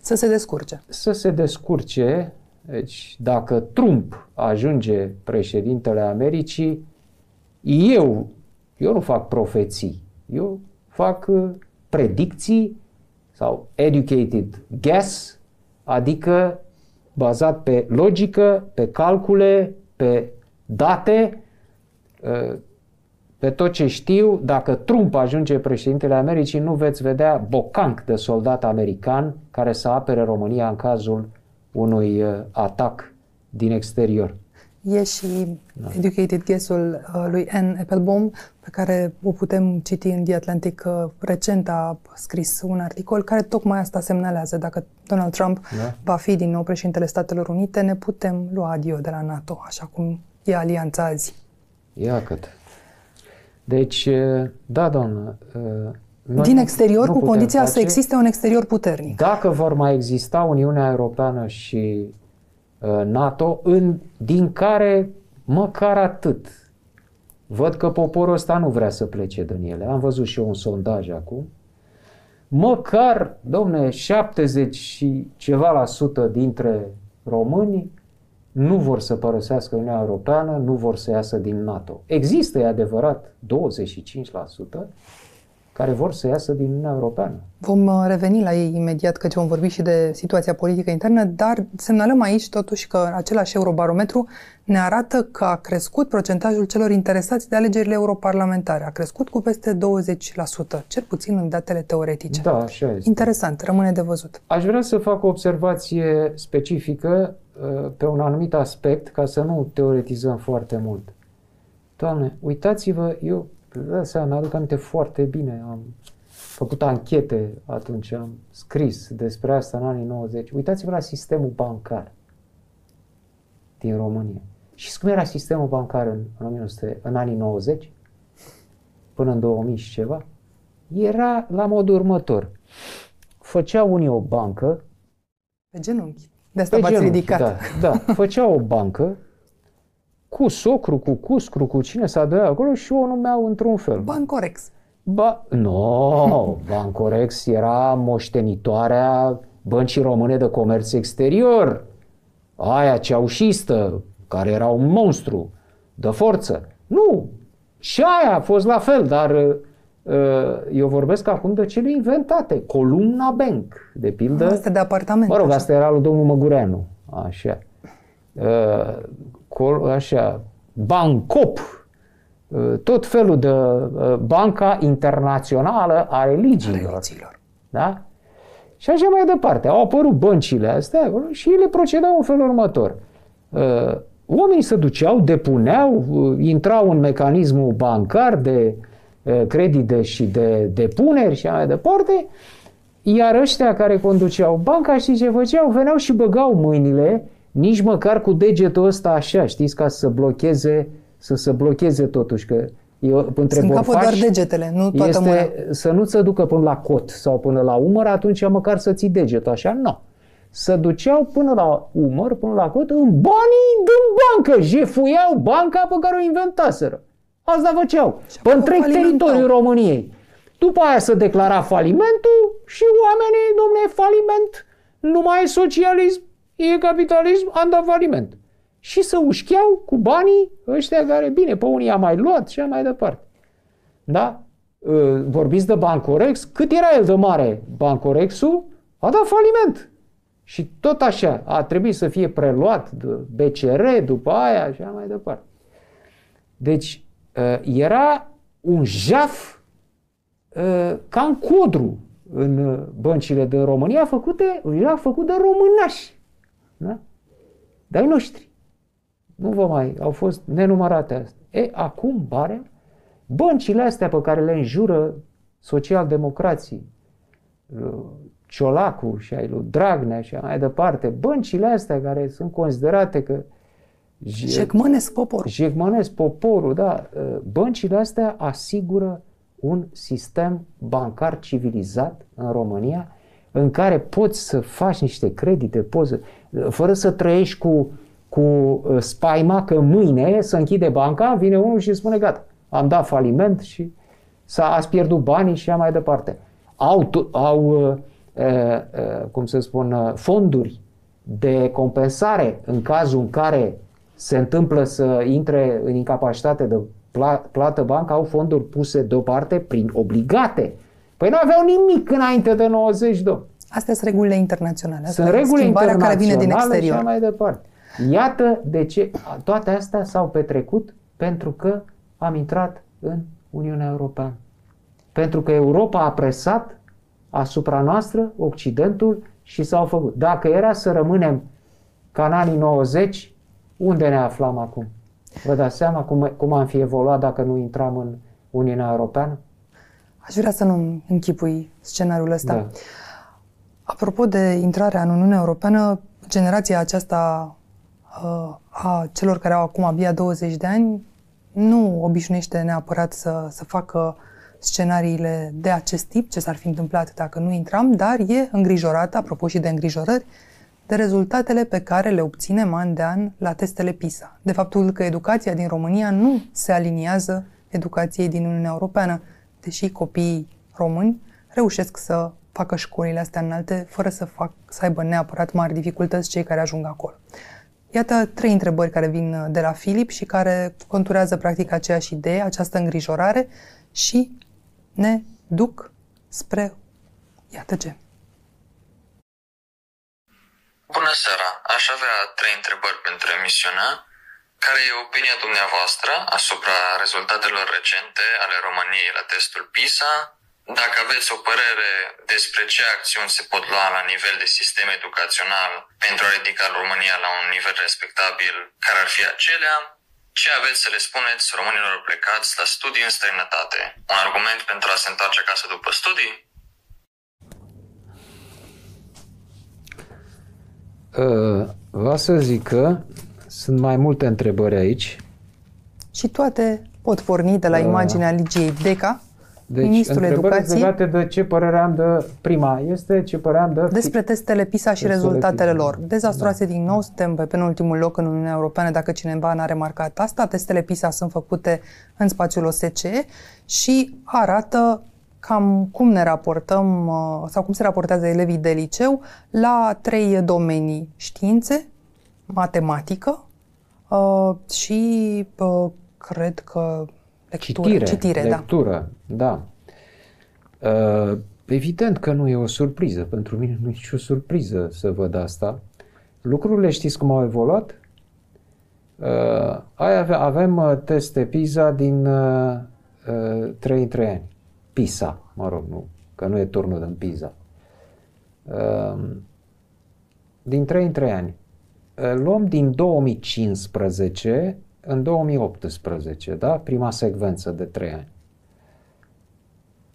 Speaker 1: Să se descurce.
Speaker 2: să se descurce. Deci, dacă Trump ajunge președintele Americii, eu, eu nu fac profeții, eu fac uh, predicții sau educated guess, adică bazat pe logică, pe calcule, pe date, uh, pe tot ce știu, dacă Trump ajunge președintele Americii, nu veți vedea bocanc de soldat american care să apere România în cazul unui uh, atac din exterior.
Speaker 1: E și Educated Guess-ul uh, lui Anne Applebaum, pe care o putem citi în The Atlantic. uh, Recent a scris un articol care tocmai asta semnalează. Dacă Donald Trump
Speaker 2: Da.
Speaker 1: va fi din nou președintele Statelor Unite, ne putem lua adio de la NATO, așa cum e alianța azi.
Speaker 2: Ia cât. Deci, uh, da, doamnă. uh, noi
Speaker 1: din
Speaker 2: nu-
Speaker 1: exterior,
Speaker 2: nu
Speaker 1: cu
Speaker 2: putem
Speaker 1: condiția să
Speaker 2: face-
Speaker 1: existe un exterior puternic.
Speaker 2: Dacă vor mai exista Uniunea Europeană și uh, NATO, în, din care măcar atât. Văd că poporul ăsta nu vrea să plece din ele. Am văzut și eu un sondaj acum. Măcar, domne, 70 și ceva la sută dintre români nu vor să părăsească Uniunea Europeană, nu vor să iasă din NATO. Există, e adevărat, 25% care vor să iasă din Uniunea Europeană.
Speaker 1: Vom uh, reveni la ei imediat, căci vom vorbi și de situația politică internă, dar semnalăm aici totuși că același eurobarometru ne arată că a crescut procentajul celor interesați de alegerile europarlamentare. A crescut cu peste 20%, cel puțin în datele teoretice.
Speaker 2: Da, așa este.
Speaker 1: Interesant, rămâne de văzut.
Speaker 2: Aș vrea să fac o observație specifică uh, pe un anumit aspect, ca să nu teoretizăm foarte mult. Doamne, uitați-vă, eu, vă dați seama, mi-aduc aminte foarte bine, am făcut anchete atunci, am scris despre asta în anii 90. Uitați-vă la sistemul bancar din România. Și cum era sistemul bancar în, în, 1900, în anii 90? Până în 2000 și ceva? Era la modul următor. Făceau unii o bancă,
Speaker 1: Pe genunchi. De asta
Speaker 2: pe
Speaker 1: v-ați
Speaker 2: genunchi,
Speaker 1: ridicat.
Speaker 2: Da, da, făcea o bancă cu socru, cu cuscru, cu cine s-a dă acolo și o numeau într-un fel.
Speaker 1: Bancorex.
Speaker 2: Ba, no, Bancorex era moștenitoarea băncii române de comerț exterior. Aia ceaușistă, care era un monstru de forță. Nu, și aia a fost la fel, dar uh, eu vorbesc acum de cele inventate. Columna Bank, de pildă.
Speaker 1: Asta de apartament.
Speaker 2: Mă rog, asta era lui domnul Măgureanu. Așa. Uh, așa. Bancop. Uh, tot felul de banca internațională a religiilor. A religiilor. Da? Și așa mai departe. Au apărut băncile astea acolo și ele procedau în felul următor. Oamenii se duceau, depuneau, intrau în mecanismul bancar de credite și de depuneri și mai departe, iar ăștia care conduceau banca, știi ce făceau? Veneau și băgau mâinile, nici măcar cu degetul ăsta așa, știți, ca să blocheze, să se blocheze totuși, că eu, între
Speaker 1: Sunt capă doar degetele, nu toată
Speaker 2: este
Speaker 1: mâna.
Speaker 2: să nu se ducă până la cot sau până la umăr, atunci măcar să ții degetul așa, nu. Se duceau până la umăr, până la cot, în banii din bancă, jefuiau banca pe care o inventaseră. Asta făceau, pe întreg teritoriul României. După aia se declara falimentul și oamenii, domne, faliment, nu mai e socialism, e capitalism, am dat faliment. Și să ușcheau cu banii ăștia care, bine, pe unii a mai luat și mai departe. Da? Vorbiți de Bancorex, cât era el de mare Bancorexul? A dat faliment. Și tot așa, a trebuit să fie preluat de BCR după aia și mai departe. Deci, era un jaf ca în codru în băncile din România, făcute, era făcut de românași. Da? De-ai noștri. Nu vă mai, au fost nenumărate astea. E, acum, bare, băncile astea pe care le înjură socialdemocrații, Ciolacu și ai lui Dragnea și mai departe, băncile astea care sunt considerate că
Speaker 1: Jecmănesc poporul.
Speaker 2: Jecmănesc poporul, da. Băncile astea asigură un sistem bancar civilizat în România în care poți să faci niște credite, poți să, fără să trăiești cu, cu spaima că mâine să închide banca, vine unul și spune gata, am dat faliment și s-a ați pierdut banii și mai departe. Au, au e, e, cum să spun, fonduri de compensare în cazul în care se întâmplă să intre în incapacitate de plată banca, au fonduri puse deoparte prin obligate. Păi nu aveau nimic înainte de 90, domn.
Speaker 1: Astea sunt regulile internaționale. Asta
Speaker 2: sunt regulile internaționale
Speaker 1: care vine din exterior.
Speaker 2: și mai departe. Iată de ce toate astea s-au petrecut pentru că am intrat în Uniunea Europeană. Pentru că Europa a presat asupra noastră, Occidentul, și s-au făcut. Dacă era să rămânem ca în anii 90, unde ne aflam acum? Vă dați seama cum, cum am fi evoluat dacă nu intram în Uniunea Europeană?
Speaker 1: Aș vrea să nu închipui scenariul ăsta. Da. Apropo de intrarea în Uniunea Europeană, generația aceasta uh, a celor care au acum abia 20 de ani nu obișnuiește neapărat să, să facă scenariile de acest tip, ce s-ar fi întâmplat dacă nu intram, dar e îngrijorată, apropo și de îngrijorări, de rezultatele pe care le obținem an de an la testele PISA, de faptul că educația din România nu se aliniază educației din Uniunea Europeană, deși copiii români reușesc să facă școlile astea înalte fără să, fac, să aibă neapărat mari dificultăți cei care ajung acolo. Iată trei întrebări care vin de la Filip și care conturează practic aceeași idee, această îngrijorare și ne duc spre iată ce.
Speaker 12: Bună seara! Aș avea trei întrebări pentru emisiunea. Care e opinia dumneavoastră asupra rezultatelor recente ale României la testul PISA? Dacă aveți o părere despre ce acțiuni se pot lua la nivel de sistem educațional pentru a ridica România la un nivel respectabil, care ar fi acelea? Ce aveți să le spuneți românilor plecați la studii în străinătate? Un argument pentru a se întoarce acasă după studii?
Speaker 2: Vă să zic că sunt mai multe întrebări aici.
Speaker 1: Și toate pot porni de la uh. imaginea Ligiei Deca,
Speaker 2: Deci,
Speaker 1: Ministrul
Speaker 2: întrebări
Speaker 1: Educației
Speaker 2: legate de ce părere am de prima este ce părere am de...
Speaker 1: despre testele PISA și
Speaker 2: Testele
Speaker 1: rezultatele
Speaker 2: PISA.
Speaker 1: lor. Dezastruoase din nou, suntem pe penultimul loc în Uniunea Europeană, dacă cineva n-a remarcat asta. Testele PISA sunt făcute în spațiul OSCE și arată cam cum ne raportăm uh, sau cum se raportează elevii de liceu la trei domenii. Științe, matematică uh, și uh, cred că lectură,
Speaker 2: Citire,
Speaker 1: citire da.
Speaker 2: lectură, da. Uh, evident că nu e o surpriză. Pentru mine nu e nicio surpriză să văd asta. Lucrurile știți cum au evoluat? Uh, ai ave- avem uh, teste PISA din uh, uh, 3 în 3 ani. PISA, mă rog, nu, că nu e turnul din PISA. Uh, din 3 în 3 ani. Uh, luăm din 2015 în 2018, da? Prima secvență de 3 ani.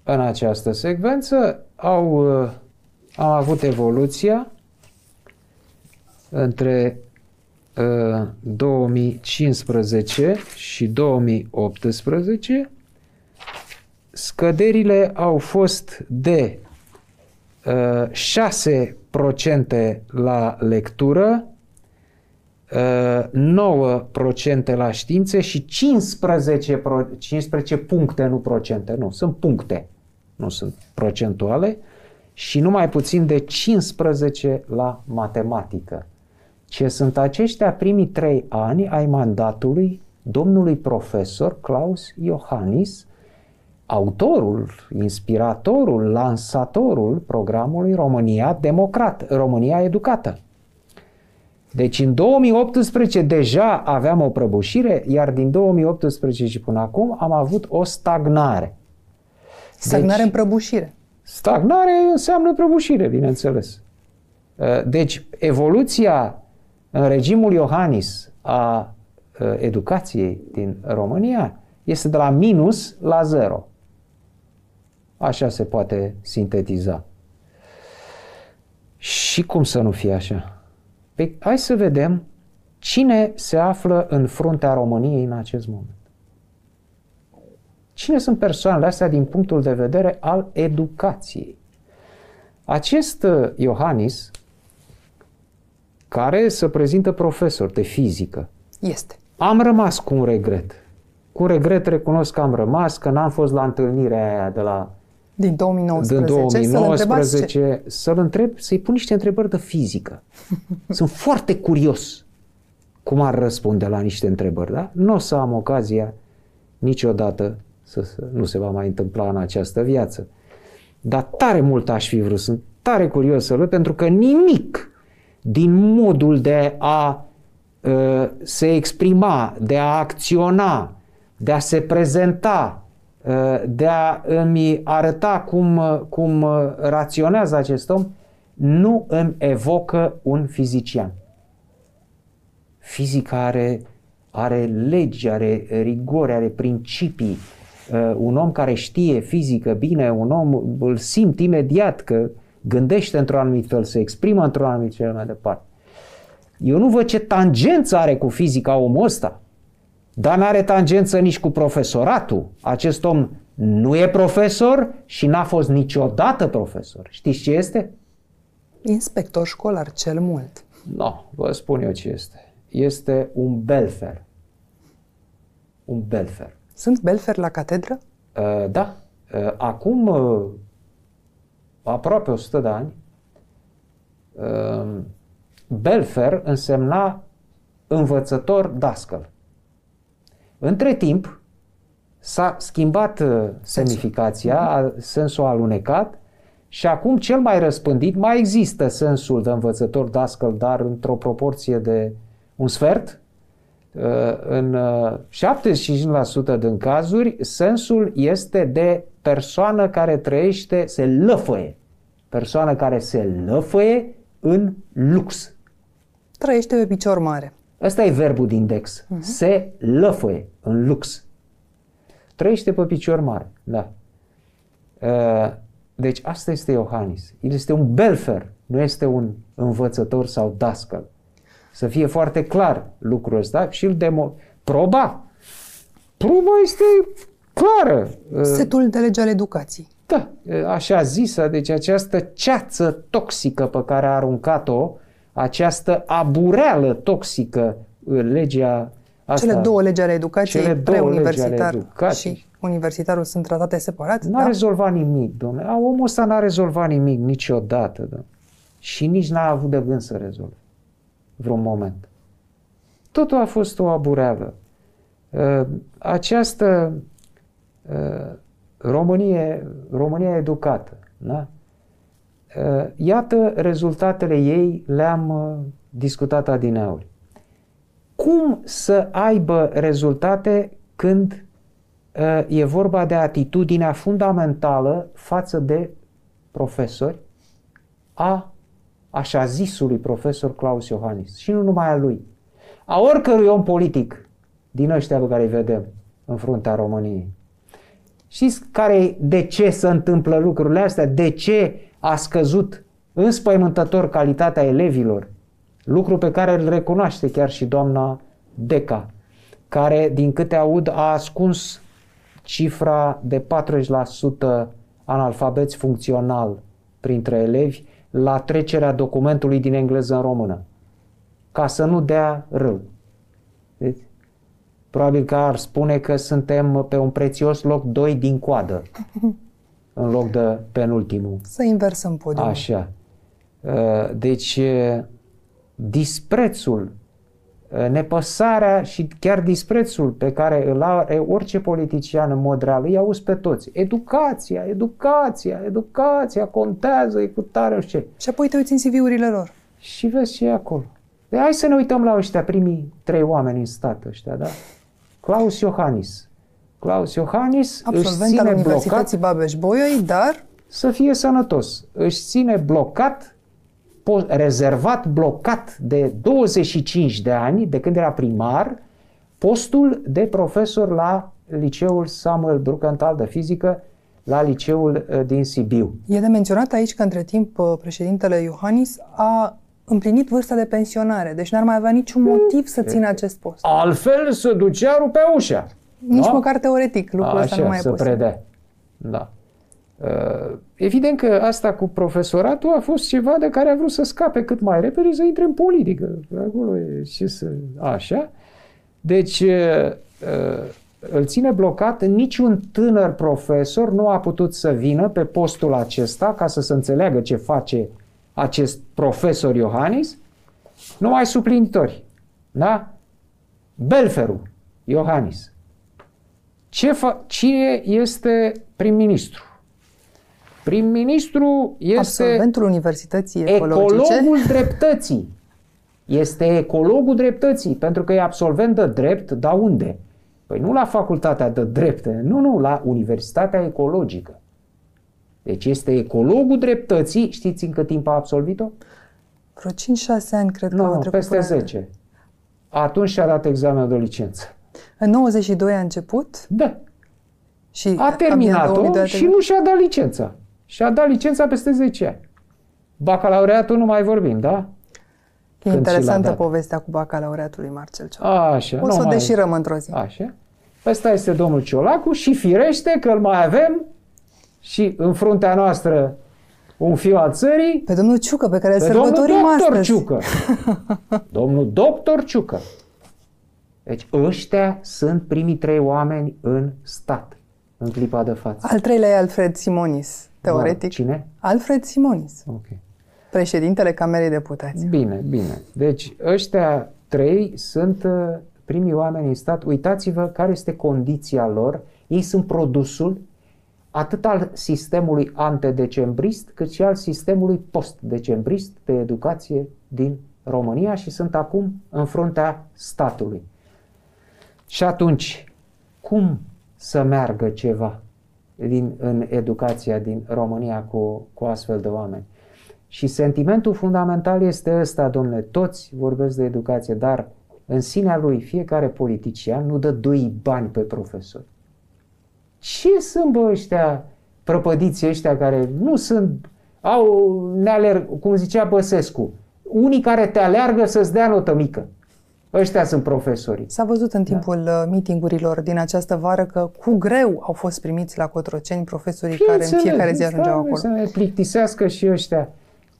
Speaker 2: În această secvență au, uh, am avut evoluția între uh, 2015 și 2018. Scăderile au fost de uh, 6% la lectură, uh, 9% la științe și 15, pro, 15 puncte, nu procente, nu, sunt puncte, nu sunt procentuale, și numai puțin de 15 la matematică. Ce sunt aceștia primii trei ani ai mandatului domnului profesor Klaus Iohannis, autorul, inspiratorul, lansatorul programului România Democrat, România Educată. Deci în 2018 deja aveam o prăbușire, iar din 2018 și până acum am avut o stagnare.
Speaker 1: Stagnare în prăbușire.
Speaker 2: Stagnare înseamnă prăbușire, bineînțeles. Deci, evoluția în regimul Iohannis a educației din România este de la minus la zero. Așa se poate sintetiza. Și cum să nu fie așa? Păi, hai să vedem cine se află în fruntea României în acest moment. Cine sunt persoanele astea din punctul de vedere al educației? Acest Iohannis, care se prezintă profesor de fizică,
Speaker 1: Este.
Speaker 2: am rămas cu un regret. Cu regret recunosc că am rămas, că n-am fost la întâlnirea aia de la
Speaker 1: Din 2019.
Speaker 2: din
Speaker 1: Să-l întrebați ce?
Speaker 2: 2019, să-l întreb, să-i pun niște întrebări de fizică. Sunt foarte curios cum ar răspunde la niște întrebări, da? Nu o să am ocazia niciodată să, să nu se va mai întâmpla în această viață. Dar tare mult aș fi vrut, sunt tare curios să văd, pentru că nimic din modul de a uh, se exprima, de a acționa, de a se prezenta, uh, de a îmi arăta cum, uh, cum uh, raționează acest om, nu îmi evocă un fizician. Fizica are, are legi, are rigori, are principii. Uh, un om care știe fizică bine, un om îl simt imediat că gândește într-un anumit fel, se exprimă într-un anumit fel mai departe. Eu nu văd ce tangență are cu fizica omul ăsta, dar nu are tangență nici cu profesoratul. Acest om nu e profesor și n-a fost niciodată profesor. Știți ce este?
Speaker 1: Inspector școlar, cel mult.
Speaker 2: Nu, no, vă spun eu ce este. Este un belfer. Un belfer.
Speaker 1: Sunt belfer la catedră?
Speaker 2: Uh, da. Uh, acum uh, aproape 100 de ani, uh, belfer însemna învățător dascăl. Între timp, s-a schimbat uh, semnificația, sensul alunecat și acum cel mai răspândit, mai există sensul de învățător dascăl, dar într-o proporție de un sfert, uh, în 75% din cazuri, sensul este de persoană care trăiește, se lăfăie. Persoană care se lăfăie în lux.
Speaker 1: Trăiește pe picior mare.
Speaker 2: Ăsta e verbul din index. Uh-huh. Se lăfăie în lux. Trăiește pe picior mare, da. Deci asta este Iohannis. El este un belfer, nu este un învățător sau dascăl. Să fie foarte clar lucrul ăsta și îl demo... Proba! Proba este clară.
Speaker 1: Setul de lege al educației.
Speaker 2: Da, așa zisă, deci această ceață toxică pe care a aruncat-o, această abureală toxică, legea asta.
Speaker 1: Cele două legi ale educației, preuniversitar și universitarul sunt tratate separat?
Speaker 2: N-a da? rezolvat nimic, domnule. Omul ăsta n-a rezolvat nimic niciodată, domnule. Și nici n-a avut de gând să rezolve vreun moment. Totul a fost o abureală. Uh, această uh, Românie, România educată, da? Uh, iată rezultatele ei, le-am discutat adineauri. Cum să aibă rezultate când e vorba de atitudinea fundamentală față de profesori a așa zisului profesor Claus Iohannis și nu numai a lui, a oricărui om politic din ăștia pe care îi vedem în fruntea României. Știți care, de ce se întâmplă lucrurile astea? De ce a scăzut înspăimântător calitatea elevilor? Lucru pe care îl recunoaște chiar și doamna Deca, care, din câte aud, a ascuns cifra de 40% analfabeți funcțional printre elevi la trecerea documentului din engleză în română, ca să nu dea rău. Deci, probabil că ar spune că suntem pe un prețios loc 2 din coadă, în loc de penultimul.
Speaker 1: Să inversăm podiumul.
Speaker 2: Așa. Uh, deci, uh, disprețul Uh, nepăsarea și chiar disprețul pe care îl are orice politician în mod real, îi auzi pe toți. Educația, educația, educația contează, e cu tare, ce.
Speaker 1: Și apoi te uiți în CV-urile lor.
Speaker 2: Și vezi ce e acolo. De hai să ne uităm la ăștia, primii trei oameni în stat ăștia, da? Claus Iohannis. Claus Iohannis
Speaker 1: Absolvent al Universității Babeș-Bolyai, dar...
Speaker 2: Să fie sănătos. Își ține blocat rezervat, blocat de 25 de ani, de când era primar, postul de profesor la liceul Samuel Brucantal de fizică, la liceul uh, din Sibiu.
Speaker 1: E de menționat aici că între timp uh, președintele Iohannis a împlinit vârsta de pensionare, deci n-ar mai avea niciun motiv să țină acest post.
Speaker 2: Altfel se ducea rupe ușa.
Speaker 1: Nici da? măcar teoretic lucrul ăsta nu mai e
Speaker 2: să
Speaker 1: posibil.
Speaker 2: Predea. Da. Uh, evident că asta cu profesoratul a fost ceva de care a vrut să scape cât mai repede să intre în politică. Acolo e și să... Așa. Deci uh, uh, îl ține blocat, niciun tânăr profesor nu a putut să vină pe postul acesta ca să se înțeleagă ce face acest profesor Iohannis, numai suplinitori. Da? Belferu, Iohannis. Ce fa- cine este prim-ministru? Prim-ministru este
Speaker 1: Absolventul Universității Ecologice.
Speaker 2: ecologul dreptății. Este ecologul dreptății, pentru că e absolvent de drept, da unde? Păi nu la facultatea de drepte, nu, nu, la Universitatea Ecologică. Deci este ecologul dreptății, știți în cât timp a absolvit-o?
Speaker 1: Vreo 5-6 ani, cred
Speaker 2: nu,
Speaker 1: că
Speaker 2: Nu, peste 10. Atunci și-a dat examenul de licență.
Speaker 1: În 92 a început?
Speaker 2: Da.
Speaker 1: Și
Speaker 2: a terminat-o și nu și-a dat licența. Și a dat licența peste 10 ani. Bacalaureatul nu mai vorbim, da?
Speaker 1: E Când interesantă povestea cu bacalaureatul lui Marcel Ciolacu.
Speaker 2: Așa.
Speaker 1: O să o deșirăm într-o zi.
Speaker 2: Așa. Ăsta este domnul Ciolacu și firește că îl mai avem și în fruntea noastră un fiu al țării.
Speaker 1: Pe domnul Ciucă, pe care îl sărbătorim
Speaker 2: domnul doctor
Speaker 1: astăzi.
Speaker 2: Ciucă. domnul doctor Ciucă. Deci ăștia sunt primii trei oameni în stat în clipa de față.
Speaker 1: Al treilea e Alfred Simonis, teoretic.
Speaker 2: Da, cine?
Speaker 1: Alfred Simonis.
Speaker 2: Ok.
Speaker 1: Președintele Camerei Deputați.
Speaker 2: Bine, bine. Deci ăștia trei sunt uh, primii oameni în stat. Uitați-vă care este condiția lor. Ei sunt produsul atât al sistemului antedecembrist, cât și al sistemului postdecembrist de educație din România și sunt acum în fruntea statului. Și atunci, cum să meargă ceva din, în educația din România cu, cu astfel de oameni? Și sentimentul fundamental este ăsta, domnule, toți vorbesc de educație, dar în sinea lui fiecare politician nu dă doi bani pe profesori. Ce sunt bă ăștia, prăpădiții ăștia care nu sunt, au, ne alerg, cum zicea Băsescu, unii care te aleargă să-ți dea notă mică. Ăștia sunt profesorii.
Speaker 1: S-a văzut în timpul da. mitingurilor din această vară că cu greu au fost primiți la Cotroceni profesorii Fie care în fiecare zi ajungeau acolo.
Speaker 2: Să ne plictisească și ăștia.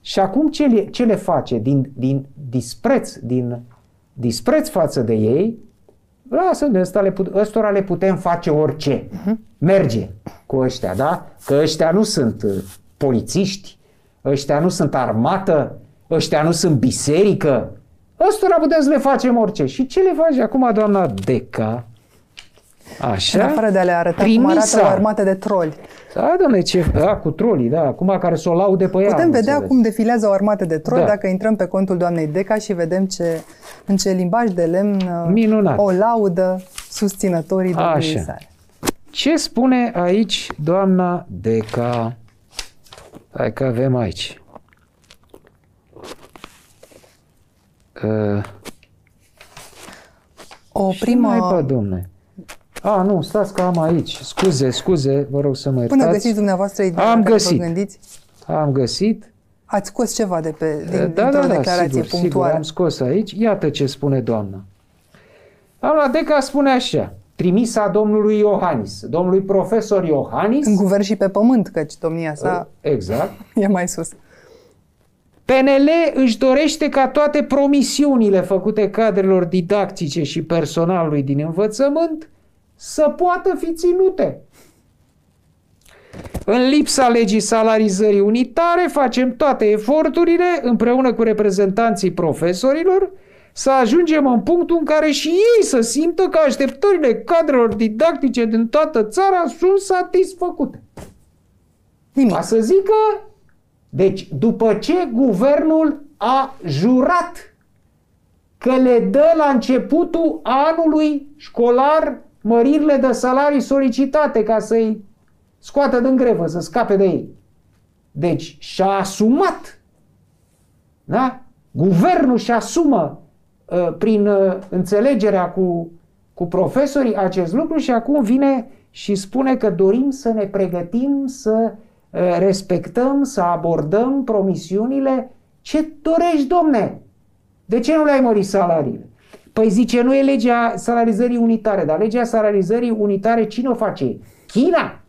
Speaker 2: Și acum ce le, ce le face? Din, din dispreț, din dispreț față de ei, lasă de ăsta le put, ăstora le putem face orice. Uh-huh. Merge cu ăștia, da? Că ăștia nu sunt uh, polițiști, ăștia nu sunt armată, ăștia nu sunt biserică, Ăstora putem să le facem orice. Și ce le face acum doamna Deca? Așa.
Speaker 1: În afară de a le arăta Trimisa. cum arată o armată de troli.
Speaker 2: Da, domnule, ce, da, cu trolii, da, acum care s-o laude pe ea.
Speaker 1: Putem vedea înțeles. cum defilează o armată de troli da. dacă intrăm pe contul doamnei Deca și vedem ce, în ce limbaj de lemn
Speaker 2: Minunat.
Speaker 1: o laudă susținătorii domniei sale.
Speaker 2: Ce spune aici doamna Deca? Hai că avem aici.
Speaker 1: Uh, o primă...
Speaker 2: Mai bă, domne. A, nu, stați că am aici. Scuze, scuze, vă rog să mă iertați.
Speaker 1: Până găsiți dumneavoastră ideea
Speaker 2: am găsit.
Speaker 1: vă gândiți?
Speaker 2: Am găsit.
Speaker 1: Ați scos ceva de pe, din,
Speaker 2: da, da, da,
Speaker 1: declarație
Speaker 2: sigur,
Speaker 1: punctuală.
Speaker 2: Sigur, am scos aici. Iată ce spune doamna. Doamna Deca spune așa, trimisa domnului Iohannis, domnului profesor Iohannis.
Speaker 1: În guvern și pe pământ, căci domnia sa
Speaker 2: exact.
Speaker 1: e mai sus.
Speaker 2: PNL își dorește ca toate promisiunile făcute cadrelor didactice și personalului din învățământ să poată fi ținute. În lipsa legii salarizării unitare, facem toate eforturile, împreună cu reprezentanții profesorilor, să ajungem în punctul în care și ei să simtă că așteptările cadrelor didactice din toată țara sunt satisfăcute. Nimic. A să zică deci, după ce guvernul a jurat că le dă la începutul anului școlar măririle de salarii solicitate ca să-i scoată din grevă, să scape de ei. Deci și-a asumat, da? Guvernul și asumă uh, prin uh, înțelegerea cu, cu profesorii acest lucru și acum vine și spune că dorim să ne pregătim să Eh, respectăm, să abordăm promisiunile. Ce dorești, domne? De ce nu le-ai mărit salariile? Păi zice, nu e legea salarizării unitare, dar legea salarizării unitare cine o face? China?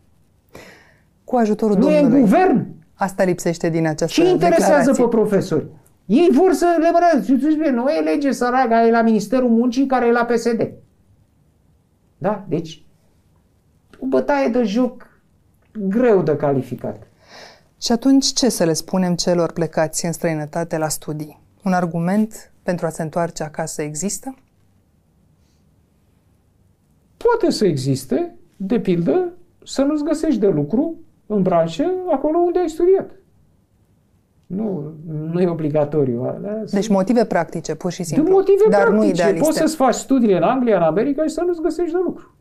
Speaker 1: Cu ajutorul
Speaker 2: nu
Speaker 1: domnului.
Speaker 2: Nu e în guvern?
Speaker 1: Asta lipsește din această
Speaker 2: Ce interesează
Speaker 1: declarație?
Speaker 2: pe profesori? Ei vor să le mără. Nu e lege săraca, e la Ministerul Muncii care e la PSD. Da? Deci, o bătaie de joc greu de calificat.
Speaker 1: Și atunci ce să le spunem celor plecați în străinătate la studii? Un argument pentru a se întoarce acasă există?
Speaker 2: Poate să existe, de pildă, să nu-ți găsești de lucru în branșă acolo unde ai studiat. Nu, nu e obligatoriu.
Speaker 1: Deci motive practice, pur și simplu.
Speaker 2: De motive
Speaker 1: dar
Speaker 2: practice.
Speaker 1: nu idealiste.
Speaker 2: Poți să-ți faci studiile în Anglia, în America și să nu-ți găsești de lucru.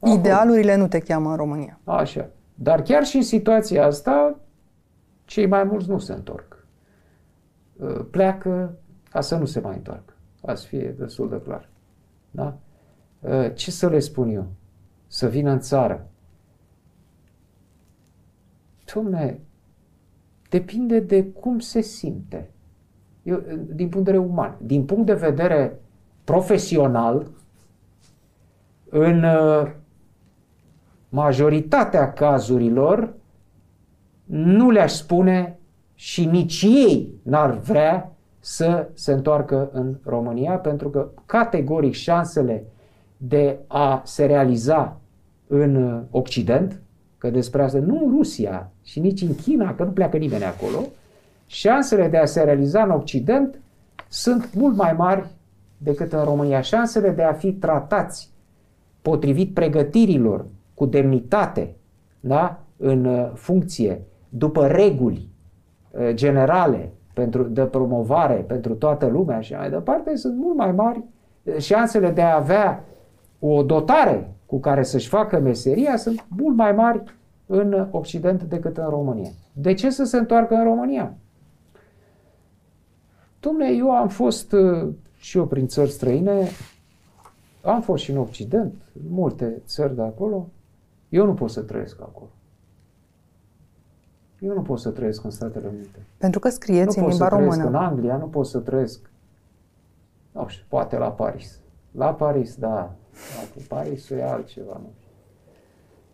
Speaker 1: Acolo. Idealurile nu te cheamă în România.
Speaker 2: Așa. Dar chiar și în situația asta, cei mai mulți nu se întorc. Uh, pleacă ca să nu se mai întoarcă. Ca să fie destul de clar. Da? Uh, ce să le spun eu? Să vină în țară. Dom'le, depinde de cum se simte. Eu, din punct de vedere uman. Din punct de vedere profesional, în uh, majoritatea cazurilor nu le-aș spune și nici ei n-ar vrea să se întoarcă în România, pentru că categoric șansele de a se realiza în Occident, că despre asta nu în Rusia și nici în China, că nu pleacă nimeni acolo, șansele de a se realiza în Occident sunt mult mai mari decât în România. Șansele de a fi tratați potrivit pregătirilor cu demnitate, da? în uh, funcție, după reguli uh, generale pentru, de promovare pentru toată lumea și mai departe, sunt mult mai mari. Șansele de a avea o dotare cu care să-și facă meseria sunt mult mai mari în Occident decât în România. De ce să se întoarcă în România? Dom'le, eu am fost uh, și eu prin țări străine, am fost și în Occident, multe țări de acolo, eu nu pot să trăiesc acolo. Eu nu pot să trăiesc în Statele Unite.
Speaker 1: Pentru că scrieți
Speaker 2: nu
Speaker 1: în limba română.
Speaker 2: Nu pot să trăiesc în Anglia, nu pot să trăiesc Nu știu, poate la Paris. La Paris, da. Poate Parisul e altceva, nu știu.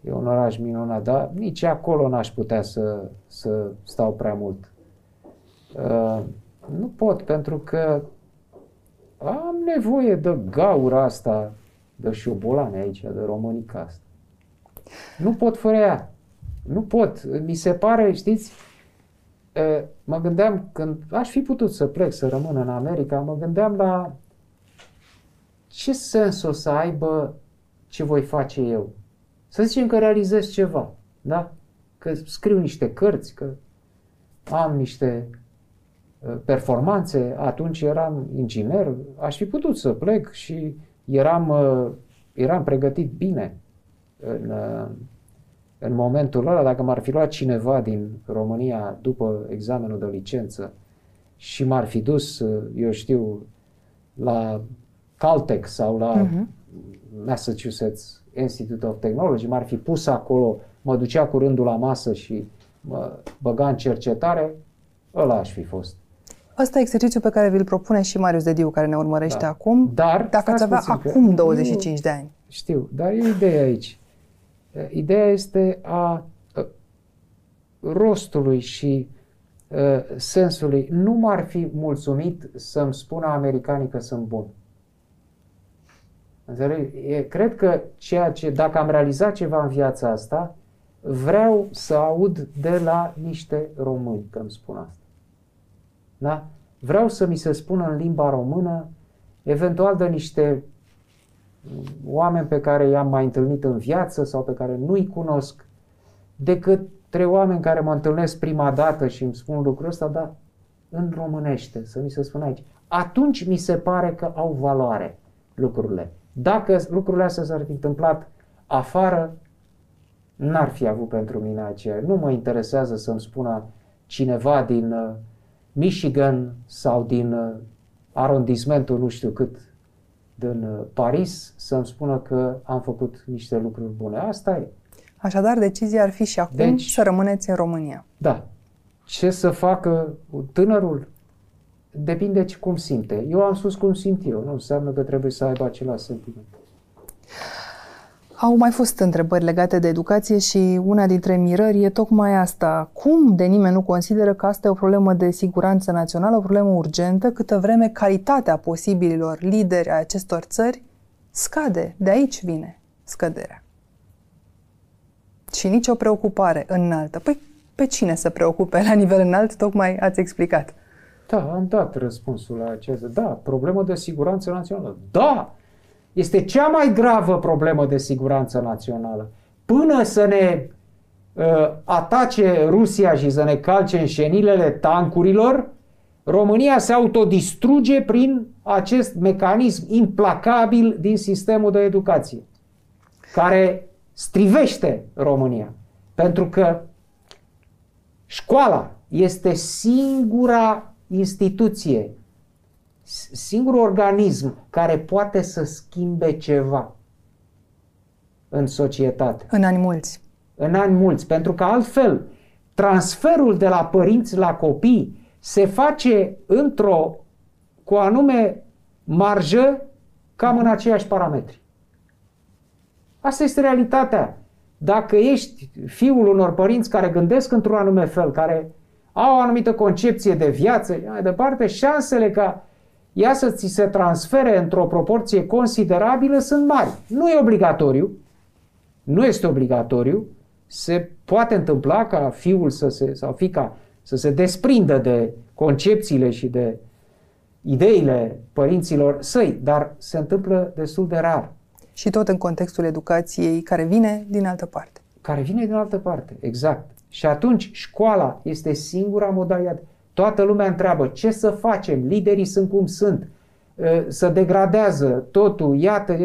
Speaker 2: E un oraș minunat, dar nici acolo n-aș putea să, să stau prea mult. Uh, nu pot, pentru că am nevoie de gaura asta, de șobolane aici, de românica asta. Nu pot fără ea. Nu pot. Mi se pare, știți, uh, mă gândeam, când aș fi putut să plec, să rămân în America, mă gândeam la ce sens o să aibă ce voi face eu. Să zicem că realizez ceva, da? Că scriu niște cărți, că am niște uh, performanțe, atunci eram inginer, aș fi putut să plec și eram, uh, eram pregătit bine în, uh, în momentul ăla, dacă m-ar fi luat cineva din România după examenul de licență și m-ar fi dus, eu știu, la Caltech sau la uh-huh. Massachusetts Institute of Technology, m-ar fi pus acolo, mă ducea cu rândul la masă și mă băga în cercetare, ăla aș fi fost.
Speaker 1: Asta e exercițiul pe care vi-l propune și Marius Dediu, care ne urmărește da. acum.
Speaker 2: Dar,
Speaker 1: dacă ați avea acum 25 nu, de ani.
Speaker 2: Știu, dar e ideea aici. Ideea este a rostului și uh, sensului. Nu m-ar fi mulțumit să-mi spună americanii că sunt bun. Înțelegi? Cred că ceea ce, dacă am realizat ceva în viața asta, vreau să aud de la niște români că îmi spun asta. Da? Vreau să mi se spună în limba română, eventual de niște oameni pe care i-am mai întâlnit în viață sau pe care nu-i cunosc, decât trei oameni care mă întâlnesc prima dată și îmi spun lucrul ăsta, dar în românește, să mi se spună aici. Atunci mi se pare că au valoare lucrurile. Dacă lucrurile astea s-ar fi întâmplat afară, n-ar fi avut pentru mine aceea. Nu mă interesează să-mi spună cineva din uh, Michigan sau din uh, arondismentul nu știu cât din uh, Paris să-mi spună că am făcut niște lucruri bune. Asta e.
Speaker 1: Așadar, decizia ar fi și acum deci, să rămâneți în România.
Speaker 2: Da. Ce să facă tânărul? Depinde cum simte. Eu am spus cum simt eu, nu înseamnă că trebuie să aibă același sentiment.
Speaker 1: Au mai fost întrebări legate de educație și una dintre mirări e tocmai asta. Cum de nimeni nu consideră că asta e o problemă de siguranță națională, o problemă urgentă, câtă vreme calitatea posibililor lideri a acestor țări scade. De aici vine scăderea. Și nici o preocupare înaltă. Păi pe cine să preocupe la nivel înalt, tocmai ați explicat.
Speaker 2: Da, am dat răspunsul la acest. Da, problemă de siguranță națională. Da! Este cea mai gravă problemă de siguranță națională. Până să ne uh, atace Rusia și să ne calce în șenilele tancurilor, România se autodistruge prin acest mecanism implacabil din sistemul de educație, care strivește România. Pentru că școala este singura instituție, singurul organism care poate să schimbe ceva în societate.
Speaker 1: În ani mulți.
Speaker 2: În ani mulți, pentru că altfel transferul de la părinți la copii se face într-o, cu anume marjă, cam în aceiași parametri. Asta este realitatea. Dacă ești fiul unor părinți care gândesc într-un anume fel, care au o anumită concepție de viață, mai departe, șansele ca ea să ți se transfere într-o proporție considerabilă sunt mari. Nu e obligatoriu, nu este obligatoriu, se poate întâmpla ca fiul să se, sau fica să se desprindă de concepțiile și de ideile părinților săi, dar se întâmplă destul de rar.
Speaker 1: Și tot în contextul educației care vine din altă parte.
Speaker 2: Care vine din altă parte, exact. Și atunci școala este singura modalitate. Toată lumea întreabă ce să facem, liderii sunt cum sunt, ă, să degradează totul, iată,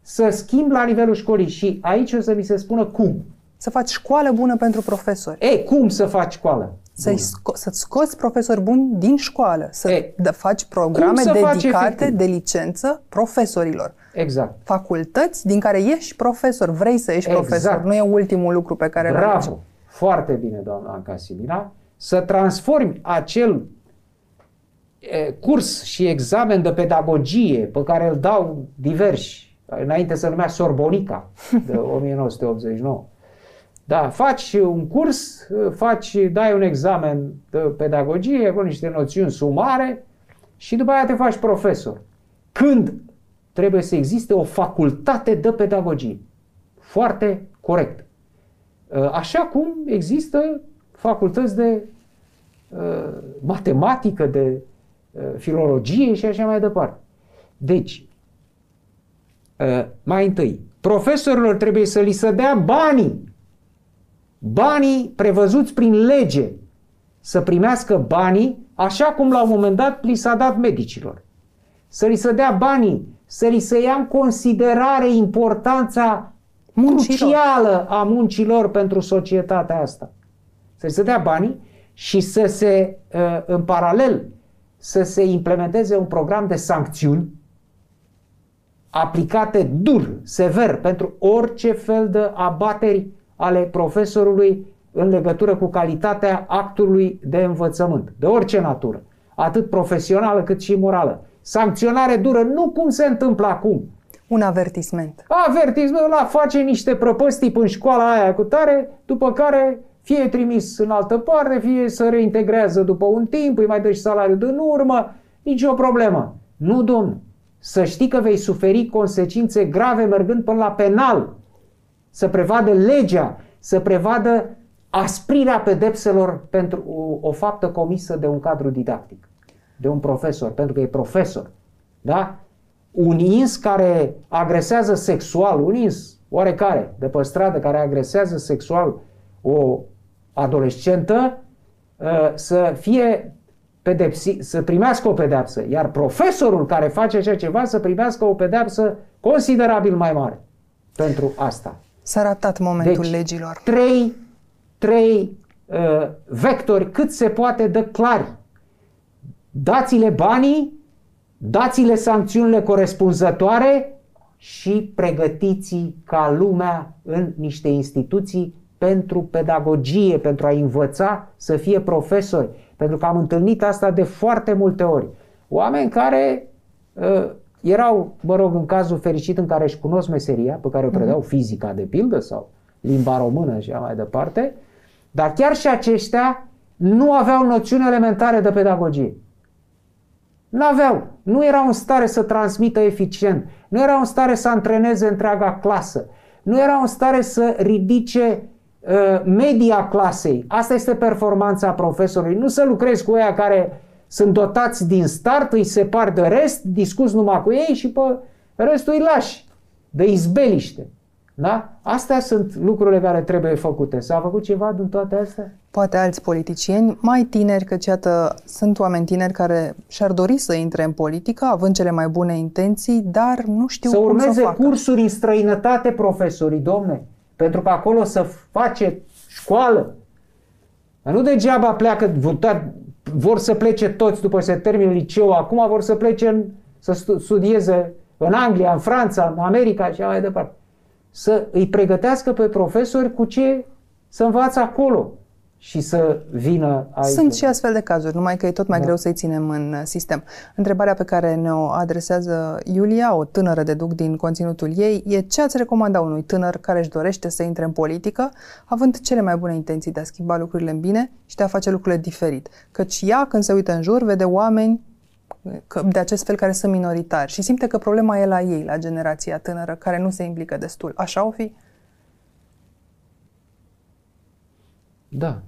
Speaker 2: să schimb la nivelul școlii și aici o să mi se spună cum.
Speaker 1: Să faci școală bună pentru profesori.
Speaker 2: E, cum să faci școală?
Speaker 1: Să-i sco- să-ți scoți profesori buni din școală, să e, faci programe dedicate de licență profesorilor.
Speaker 2: Exact.
Speaker 1: Facultăți din care ești profesor, vrei să ești exact. profesor, nu e ultimul lucru pe care
Speaker 2: Bravo. l foarte bine, doamna Anca Simina, să transformi acel curs și examen de pedagogie pe care îl dau diversi, înainte să numea Sorbonica, de 1989. Da, faci un curs, faci, dai un examen de pedagogie cu niște noțiuni sumare și după aia te faci profesor. Când trebuie să existe o facultate de pedagogie. Foarte corect. Așa cum există facultăți de uh, matematică, de uh, filologie și așa mai departe. Deci, uh, mai întâi, profesorilor trebuie să li se dea banii, banii prevăzuți prin lege, să primească banii așa cum la un moment dat li s-a dat medicilor. Să li se dea banii, să li se ia în considerare importanța muncilor. crucială a muncilor pentru societatea asta. Să se dea banii și să se, uh, în paralel, să se implementeze un program de sancțiuni aplicate dur, sever, pentru orice fel de abateri ale profesorului în legătură cu calitatea actului de învățământ, de orice natură, atât profesională cât și morală. Sancționare dură, nu cum se întâmplă acum.
Speaker 1: Un avertisment.
Speaker 2: Avertisment, la face niște prăpăstii în școala aia cu tare, după care fie trimis în altă parte, fie să reintegrează după un timp, îi mai dă și salariul din urmă, nicio problemă. Nu, domn, să știi că vei suferi consecințe grave mergând până la penal. Să prevadă legea, să prevadă asprirea pedepselor pentru o, o faptă comisă de un cadru didactic, de un profesor, pentru că e profesor. Da? Un ins care agresează sexual, un ins oarecare de pe stradă care agresează sexual o adolescentă uh, să fie pedepsi, să primească o pedeapsă, iar profesorul care face așa ceva să primească o pedeapsă considerabil mai mare pentru asta.
Speaker 1: S-a ratat momentul deci, legilor.
Speaker 2: Trei, trei uh, vectori cât se poate de clari. Dați-le banii, dați-le sancțiunile corespunzătoare și pregătiți ca lumea în niște instituții pentru pedagogie, pentru a învăța să fie profesori. Pentru că am întâlnit asta de foarte multe ori. Oameni care uh, erau, mă rog, în cazul fericit în care își cunosc meseria, pe care o predau mhm. fizica de pildă sau limba română și așa mai departe, dar chiar și aceștia nu aveau noțiuni elementare de pedagogie. Nu aveau. Nu erau în stare să transmită eficient. Nu erau în stare să antreneze întreaga clasă. Nu erau în stare să ridice Uh, media clasei. Asta este performanța profesorului. Nu să lucrezi cu ea care sunt dotați din start, îi separ de rest, discuți numai cu ei și pe restul îi lași de izbeliște. Da? Astea sunt lucrurile care trebuie făcute. S-a făcut ceva din toate astea?
Speaker 1: Poate alți politicieni mai tineri, că iată, sunt oameni tineri care și-ar dori să intre în politică, având cele mai bune intenții, dar nu știu
Speaker 2: să
Speaker 1: cum să
Speaker 2: urmeze
Speaker 1: facă.
Speaker 2: cursuri în străinătate, profesorii, domne. Pentru că acolo să face școală. Nu degeaba pleacă, vor să plece toți după ce se termină liceu, acum vor să plece în, să studieze în Anglia, în Franța, în America și mai departe. Să îi pregătească pe profesori cu ce să învață acolo și să vină aici.
Speaker 1: Sunt și astfel de cazuri, numai că e tot mai da. greu să-i ținem în uh, sistem. Întrebarea pe care ne-o adresează Iulia, o tânără deduc din conținutul ei, e ce ați recomanda unui tânăr care își dorește să intre în politică, având cele mai bune intenții de a schimba lucrurile în bine și de a face lucrurile diferit. Căci ea, când se uită în jur, vede oameni de acest fel care sunt minoritari și simte că problema e la ei, la generația tânără, care nu se implică destul. Așa o fi?
Speaker 2: Da,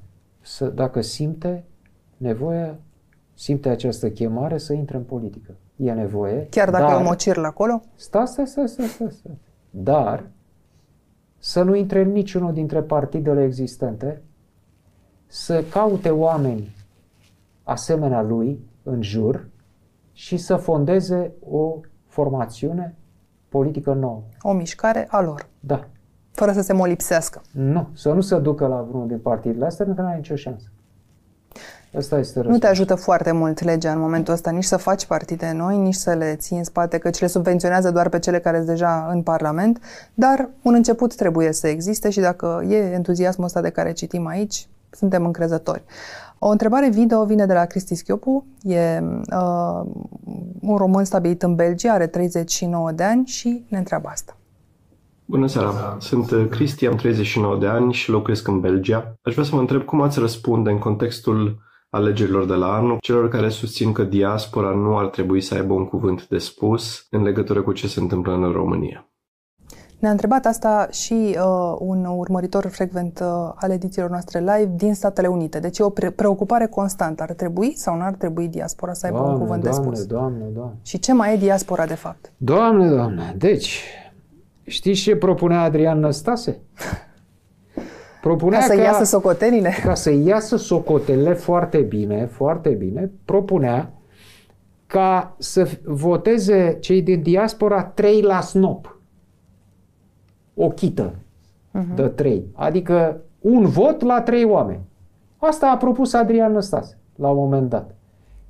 Speaker 2: să, dacă simte nevoia, simte această chemare să intre în politică. E nevoie.
Speaker 1: Chiar dacă dar, e un mocir la acolo?
Speaker 2: Sta, sta, sta, sta, sta, sta. Dar să nu intre în niciunul dintre partidele existente, să caute oameni asemenea lui în jur și să fondeze o formațiune politică nouă.
Speaker 1: O mișcare a lor.
Speaker 2: Da.
Speaker 1: Fără să se molipsească.
Speaker 2: Nu, să nu se ducă la vreunul din partidele astea, pentru că nu ai nicio șansă. Asta este răspuns.
Speaker 1: Nu te ajută foarte mult legea în momentul ăsta, nici să faci partide noi, nici să le ții în spate, căci le subvenționează doar pe cele care sunt deja în Parlament, dar un început trebuie să existe și dacă e entuziasmul ăsta de care citim aici, suntem încrezători. O întrebare video vine de la Cristi Schiopu, e uh, un român stabilit în Belgia, are 39 de ani și ne întreabă asta.
Speaker 13: Bună seara, sunt uh, Cristi, am 39 de ani și locuiesc în Belgia. Aș vrea să vă întreb cum ați răspunde în contextul alegerilor de la anul celor care susțin că diaspora nu ar trebui să aibă un cuvânt de spus în legătură cu ce se întâmplă în România.
Speaker 1: Ne-a întrebat asta și uh, un urmăritor frecvent uh, al edițiilor noastre live din Statele Unite. Deci e o pre- preocupare constantă. Ar trebui sau nu ar trebui diaspora să aibă
Speaker 2: doamne,
Speaker 1: un cuvânt
Speaker 2: doamne,
Speaker 1: de spus?
Speaker 2: Doamne, doamne,
Speaker 1: Și ce mai e diaspora de fapt?
Speaker 2: Doamne, doamne, deci, știți ce propunea Adrian Năstase?
Speaker 1: Propunea ca să ca, iasă socotelile?
Speaker 2: Ca să iasă socotelile foarte bine, foarte bine, propunea ca să voteze cei din diaspora 3 la snop. O chită uh-huh. de 3. Adică un vot la 3 oameni. Asta a propus Adrian Năstase la un moment dat.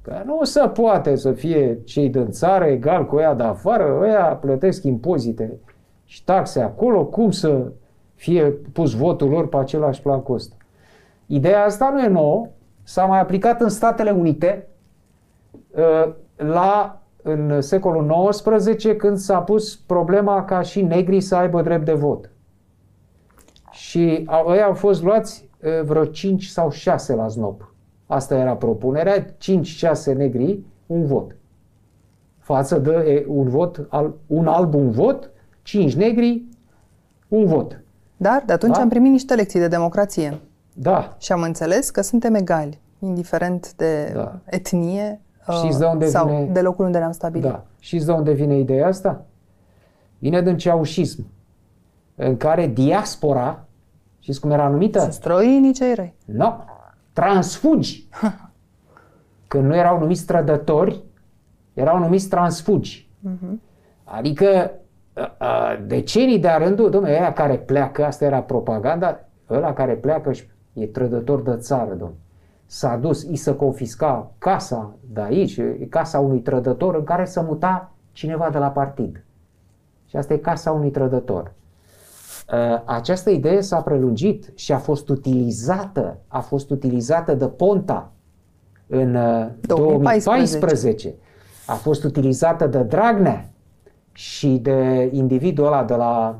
Speaker 2: Că nu se poate să fie cei din țară egal cu ăia de afară, ăia plătesc impozite și taxe acolo, cum să fie pus votul lor pe același plan cost. Ideea asta nu e nouă, s-a mai aplicat în Statele Unite uh, la, în secolul XIX când s-a pus problema ca și negrii să aibă drept de vot. Și ei au fost luați uh, vreo 5 sau 6 la znop. Asta era propunerea, 5-6 negri, un vot. Față de un vot, un alb, un vot, 5 negri, un vot.
Speaker 1: Dar de atunci da? am primit niște lecții de democrație.
Speaker 2: Da.
Speaker 1: Și am înțeles că suntem egali, indiferent de da. etnie
Speaker 2: Știți de unde
Speaker 1: sau
Speaker 2: vine...
Speaker 1: de locul unde ne-am stabilit.
Speaker 2: Da. Știți de unde vine ideea asta? Vine din ceaușism, în care diaspora, știți cum era numită?
Speaker 1: Sunt străinii cei răi.
Speaker 2: Nu. No. Transfugi. Când nu erau numiți trădători, erau numiți transfugi. Uh-huh. Adică decenii de-a rândul, domnule, aia care pleacă, asta era propaganda, ăla care pleacă și e trădător de țară, domnule. S-a dus, i să confisca casa de aici, casa unui trădător în care să muta cineva de la partid. Și asta e casa unui trădător. Această idee s-a prelungit și a fost utilizată, a fost utilizată de Ponta în 2014. 2014. A fost utilizată de Dragnea și de individul ăla de la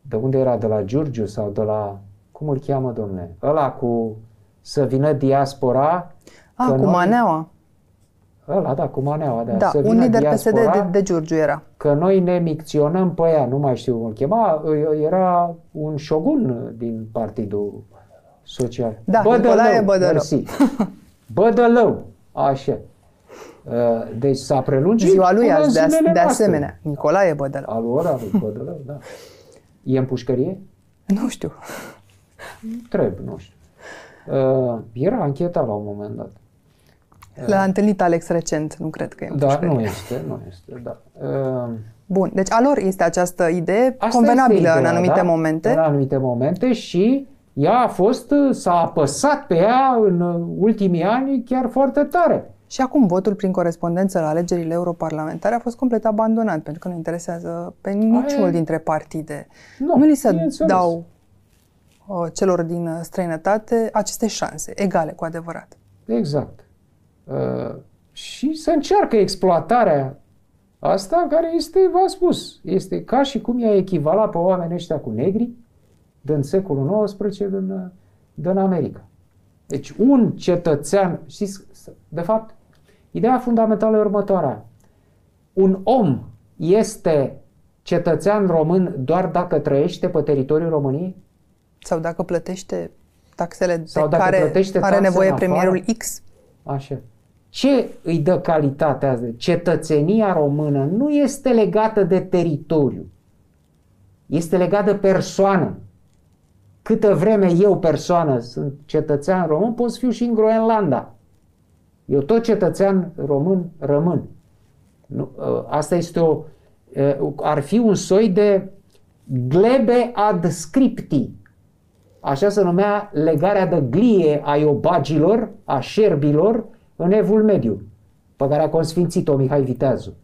Speaker 2: de unde era, de la Giurgiu sau de la, cum îl cheamă, domne? Ăla cu să vină diaspora.
Speaker 1: A, cu noi, Maneaua.
Speaker 2: Ăla, da, cu Maneaua, da.
Speaker 1: Da,
Speaker 2: să
Speaker 1: un lider PSD de, de Giurgiu era.
Speaker 2: Că noi ne micționăm pe ea, nu mai știu cum îl chema, era un șogun din Partidul Social.
Speaker 1: Da, Bădălău, Nicolae Bădălău.
Speaker 2: Mersi. Bădălău, așa. Uh, deci s-a prelungit
Speaker 1: Ziua lui azi, de, de asemenea. Nicolae Bădălău.
Speaker 2: Al ora lui Bădălău, da. E în pușcărie?
Speaker 1: Nu știu.
Speaker 2: Trebuie, nu știu. Uh, era anchetat la un moment dat.
Speaker 1: L-a întâlnit Alex recent, nu cred că e în
Speaker 2: Da,
Speaker 1: pușcărie.
Speaker 2: nu este, nu este, da. Uh,
Speaker 1: Bun, deci a lor este această idee Asta convenabilă ideea, în anumite
Speaker 2: da?
Speaker 1: momente.
Speaker 2: În anumite momente și ea a fost, s-a apăsat pe ea în ultimii ani chiar foarte tare.
Speaker 1: Și acum votul prin corespondență la alegerile europarlamentare a fost complet abandonat, pentru că nu interesează pe niciunul
Speaker 2: Aia...
Speaker 1: dintre partide.
Speaker 2: Nu,
Speaker 1: nu li se dau uh, celor din străinătate aceste șanse, egale cu adevărat.
Speaker 2: Exact. Uh, și să încearcă exploatarea asta care este, v-am spus, este ca și cum i-a echivalat pe oamenii ăștia cu negri din secolul XIX din, din America. Deci un cetățean, știți, de fapt, Ideea fundamentală e următoarea. Un om este cetățean român doar dacă trăiește pe teritoriul României?
Speaker 1: Sau dacă plătește taxele
Speaker 2: Sau
Speaker 1: de
Speaker 2: dacă
Speaker 1: care
Speaker 2: plătește
Speaker 1: are
Speaker 2: taxe
Speaker 1: nevoie
Speaker 2: în afară?
Speaker 1: premierul X?
Speaker 2: Așa. Ce îi dă calitatea asta? Cetățenia română nu este legată de teritoriu. Este legată de persoană. Câtă vreme eu, persoană, sunt cetățean român, pot să fiu și în Groenlanda. Eu tot cetățean român rămân. Nu, ă, asta este o... Ă, ar fi un soi de glebe ad scripti. Așa se numea legarea de glie a iobagilor, a șerbilor, în Evul Mediu, pe care a consfințit-o Mihai Viteazu.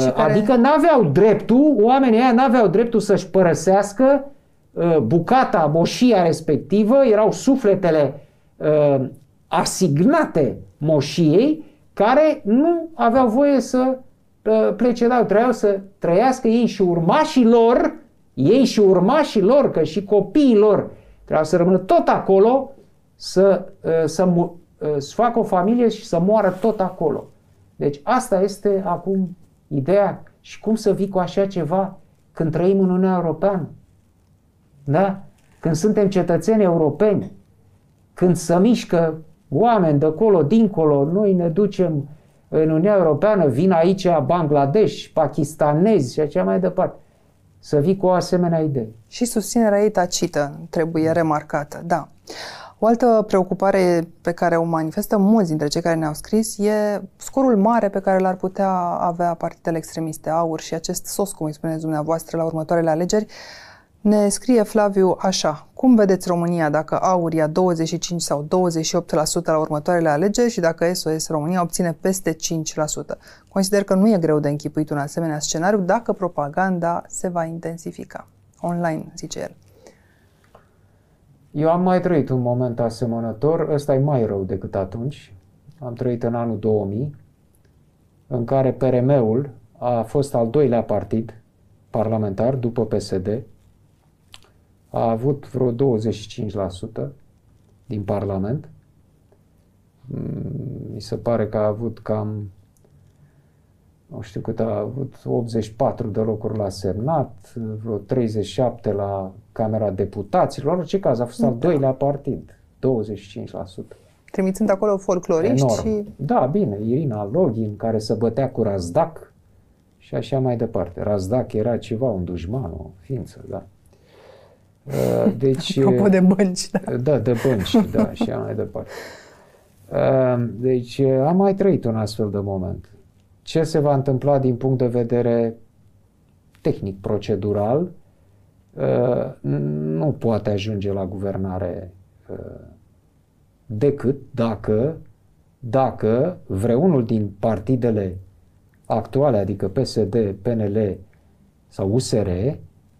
Speaker 1: Și care-
Speaker 2: Adică n-aveau dreptul, oamenii ăia n-aveau dreptul să-și părăsească uh, bucata, moșia respectivă, erau sufletele uh, asignate moșiei care nu aveau voie să uh, plece la trebuiau să trăiască ei și urmașii lor, ei și urmașii lor, că și copiii lor trebuiau să rămână tot acolo, să, uh, să, uh, să facă o familie și să moară tot acolo. Deci asta este acum ideea și cum să vii cu așa ceva când trăim în Uniunea Europeană. Da? Când suntem cetățeni europeni, când se mișcă oameni de acolo, dincolo, noi ne ducem în Uniunea Europeană, vin aici Bangladesh, pakistanezi și așa mai departe. Să vii cu o asemenea idee.
Speaker 1: Și susținerea ei tacită trebuie remarcată, da. O altă preocupare pe care o manifestă mulți dintre cei care ne-au scris e scorul mare pe care l-ar putea avea partidele extremiste, AUR și acest sos, cum îi spuneți dumneavoastră, la următoarele alegeri. Ne scrie Flaviu așa, cum vedeți România dacă AUR ia 25 sau 28% la următoarele alegeri și dacă SOS România obține peste 5%? Consider că nu e greu de închipuit un asemenea scenariu dacă propaganda se va intensifica. Online, zice el.
Speaker 2: Eu am mai trăit un moment asemănător, ăsta e mai rău decât atunci. Am trăit în anul 2000, în care PRM-ul a fost al doilea partid parlamentar după PSD, a avut vreo 25% din Parlament. Mm, mi se pare că a avut cam nu știu cât a avut, 84 de locuri la Senat, vreo 37 la Camera Deputaților, în orice caz a fost al da. doilea partid, 25%.
Speaker 1: Trimițând acolo folcloriști Enorm. și...
Speaker 2: Da, bine, Irina Login, care se bătea cu Razdac și așa mai departe. Razdac era ceva, un dușman, o ființă, da.
Speaker 1: Uh, deci, Apropo de bănci, da.
Speaker 2: Da, de bănci, da, și așa mai departe. Uh, deci am mai trăit un astfel de moment ce se va întâmpla din punct de vedere tehnic, procedural, uh, nu poate ajunge la guvernare uh, decât dacă, dacă vreunul din partidele actuale, adică PSD, PNL sau USR,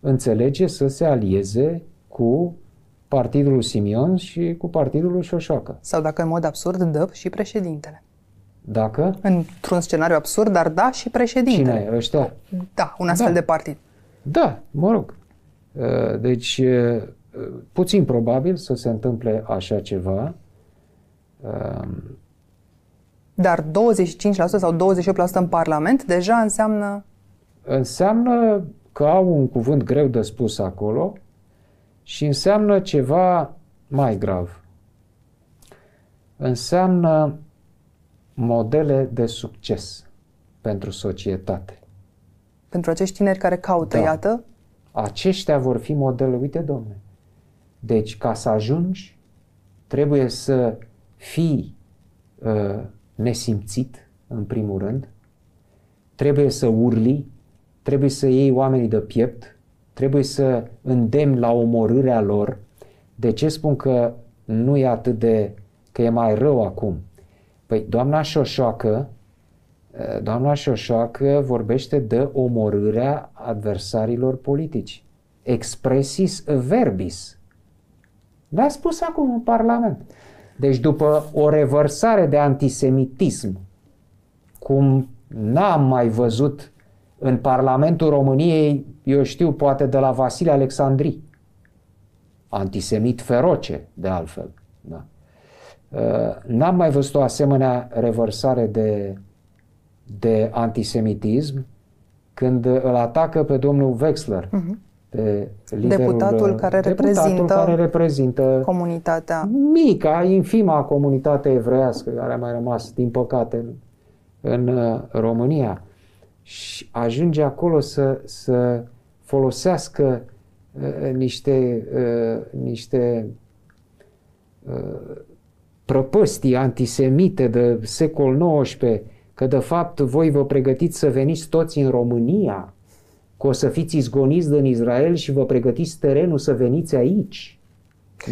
Speaker 2: înțelege să se alieze cu partidul Simion și cu partidul Șoșoacă.
Speaker 1: Sau dacă în mod absurd dă și președintele.
Speaker 2: Dacă?
Speaker 1: Într-un scenariu absurd, dar da și președintele.
Speaker 2: Cine? Ăștia?
Speaker 1: Da, un astfel da. de partid.
Speaker 2: Da, mă rog. Uh, deci, uh, puțin probabil să se întâmple așa ceva. Um,
Speaker 1: dar 25% sau 28% în Parlament deja înseamnă...
Speaker 2: Înseamnă că au un cuvânt greu de spus acolo și înseamnă ceva mai grav. Înseamnă modele de succes pentru societate.
Speaker 1: Pentru acești tineri care caută, da. iată?
Speaker 2: Aceștia vor fi modele. Uite, domnule, deci ca să ajungi, trebuie să fii uh, nesimțit, în primul rând, trebuie să urli, trebuie să iei oamenii de piept, trebuie să îndemni la omorârea lor. De ce spun că nu e atât de, că e mai rău acum? Păi doamna Șoșoacă, eh, doamna Șoșoacă vorbește de omorârea adversarilor politici. Expressis verbis. L-a spus acum în Parlament. Deci după o revărsare de antisemitism, cum n-am mai văzut în Parlamentul României, eu știu, poate de la Vasile Alexandri, antisemit feroce, de altfel. Da. Uh, n-am mai văzut o asemenea revărsare de, de antisemitism când îl atacă pe domnul Wexler, uh-huh. pe liderul,
Speaker 1: deputatul care deputatul reprezintă,
Speaker 2: care reprezintă
Speaker 1: comunitatea
Speaker 2: mica, infima comunitate evreiască care a mai rămas, din păcate, în, în uh, România. Și ajunge acolo să, să folosească uh, niște, uh, niște uh, prăpăstii antisemite de secol XIX, că de fapt voi vă pregătiți să veniți toți în România, că o să fiți izgoniți din Israel și vă pregătiți terenul să veniți aici.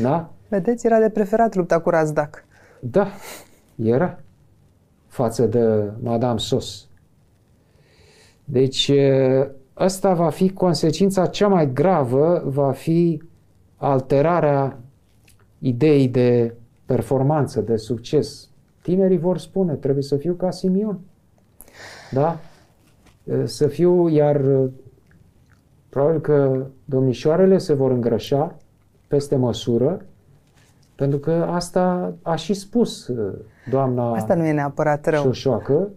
Speaker 2: Da?
Speaker 1: Vedeți, era de preferat lupta cu Razdac.
Speaker 2: Da, era. Față de Madame Sos. Deci, asta va fi consecința cea mai gravă, va fi alterarea ideii de performanță, de succes, tinerii vor spune, trebuie să fiu ca Simion. Da? Să fiu, iar probabil că domnișoarele se vor îngrășa peste măsură, pentru că asta a și spus doamna
Speaker 1: Asta nu e neapărat rău.
Speaker 2: Șoșoacă,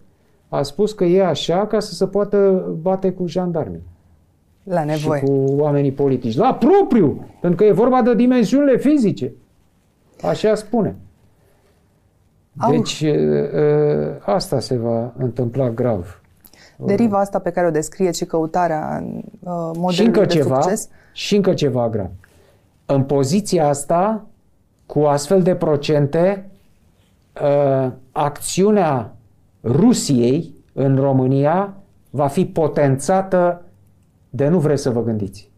Speaker 2: a spus că e așa ca să se poată bate cu jandarmii.
Speaker 1: La nevoie.
Speaker 2: Și cu oamenii politici. La propriu! Pentru că e vorba de dimensiunile fizice. Așa spune. Deci asta se va întâmpla grav.
Speaker 1: Deriva asta pe care o descrie și căutarea modelului
Speaker 2: și încă
Speaker 1: de
Speaker 2: ceva,
Speaker 1: succes.
Speaker 2: Și încă ceva grav. În poziția asta, cu astfel de procente, acțiunea Rusiei în România va fi potențată de nu vreți să vă gândiți.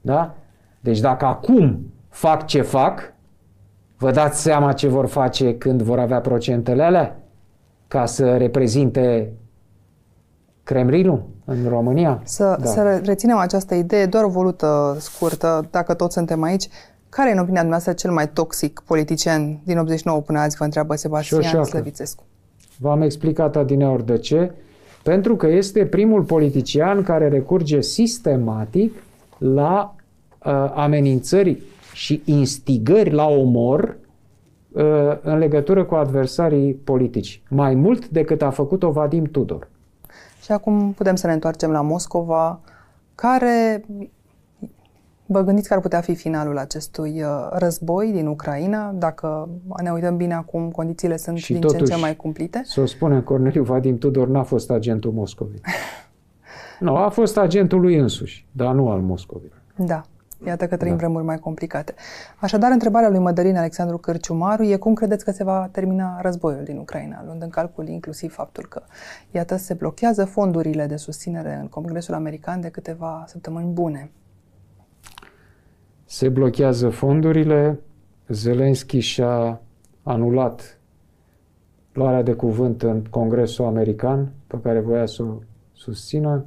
Speaker 2: Da? Deci dacă acum fac ce fac, vă dați seama ce vor face când vor avea procentele alea ca să reprezinte Kremlinul în România?
Speaker 1: Să, da. să reținem această idee, doar o volută scurtă, dacă toți suntem aici. Care e, în opinia dumneavoastră, cel mai toxic politician din 89 până azi, vă întreabă Sebastian Slăvițescu?
Speaker 2: V-am explicat adineori de ce. Pentru că este primul politician care recurge sistematic la uh, amenințări și instigări la omor uh, în legătură cu adversarii politici. Mai mult decât a făcut-o Vadim Tudor.
Speaker 1: Și acum putem să ne întoarcem la Moscova, care Vă gândiți că ar putea fi finalul acestui uh, război din Ucraina? Dacă ne uităm bine acum, condițiile sunt și din totuși, ce în ce mai cumplite?
Speaker 2: Să o spunem, Corneliu Vadim Tudor n-a fost agentul Moscovei. nu, a fost agentul lui însuși, dar nu al Moscovei.
Speaker 1: Da. Iată că trăim da. vremuri mai complicate. Așadar, întrebarea lui Mădălin Alexandru Cârciumaru e cum credeți că se va termina războiul din Ucraina, luând în calcul inclusiv faptul că, iată, se blochează fondurile de susținere în Congresul American de câteva săptămâni bune
Speaker 2: se blochează fondurile, Zelenski și-a anulat luarea de cuvânt în Congresul American, pe care voia să o susțină.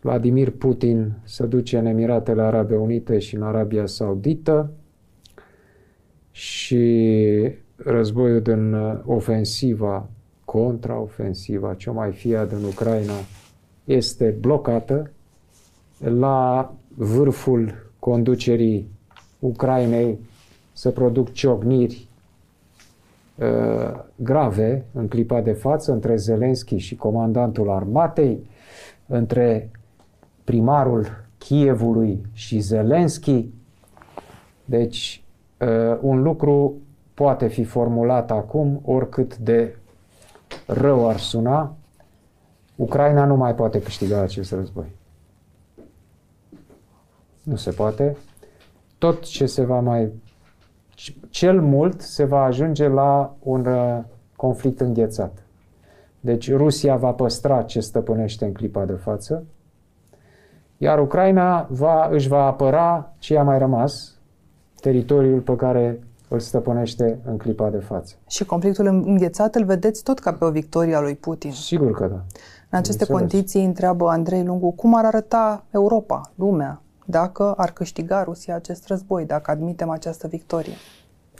Speaker 2: Vladimir Putin se duce în Emiratele Arabe Unite și în Arabia Saudită și războiul din ofensiva, contraofensiva, ce mai fie din Ucraina, este blocată. La vârful conducerii Ucrainei să produc ciocniri uh, grave în clipa de față între Zelenski și comandantul armatei, între primarul Kievului și Zelenski. Deci, uh, un lucru poate fi formulat acum, oricât de rău ar suna, Ucraina nu mai poate câștiga acest război. Nu se poate. Tot ce se va mai... Cel mult se va ajunge la un uh, conflict înghețat. Deci Rusia va păstra ce stăpânește în clipa de față, iar Ucraina va, își va apăra ce a mai rămas, teritoriul pe care îl stăpânește în clipa de față.
Speaker 1: Și conflictul înghețat îl vedeți tot ca pe o victorie a lui Putin.
Speaker 2: Sigur că da.
Speaker 1: În aceste Înțeles. condiții întreabă Andrei Lungu cum ar arăta Europa, lumea, dacă ar câștiga Rusia acest război, dacă admitem această victorie?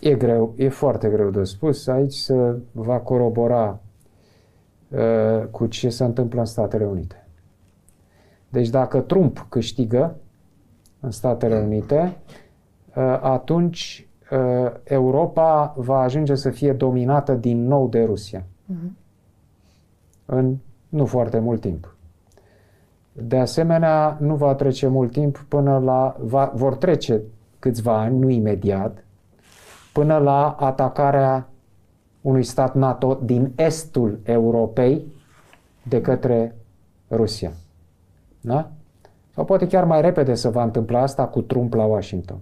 Speaker 2: E greu, e foarte greu de spus. Aici se va corobora uh, cu ce se întâmplă în Statele Unite. Deci dacă Trump câștigă în Statele Unite, uh, atunci uh, Europa va ajunge să fie dominată din nou de Rusia. Uh-huh. În nu foarte mult timp. De asemenea, nu va trece mult timp până la... Va, vor trece câțiva ani, nu imediat, până la atacarea unui stat NATO din estul Europei de către Rusia. Da? Sau poate chiar mai repede să va întâmpla asta cu Trump la Washington.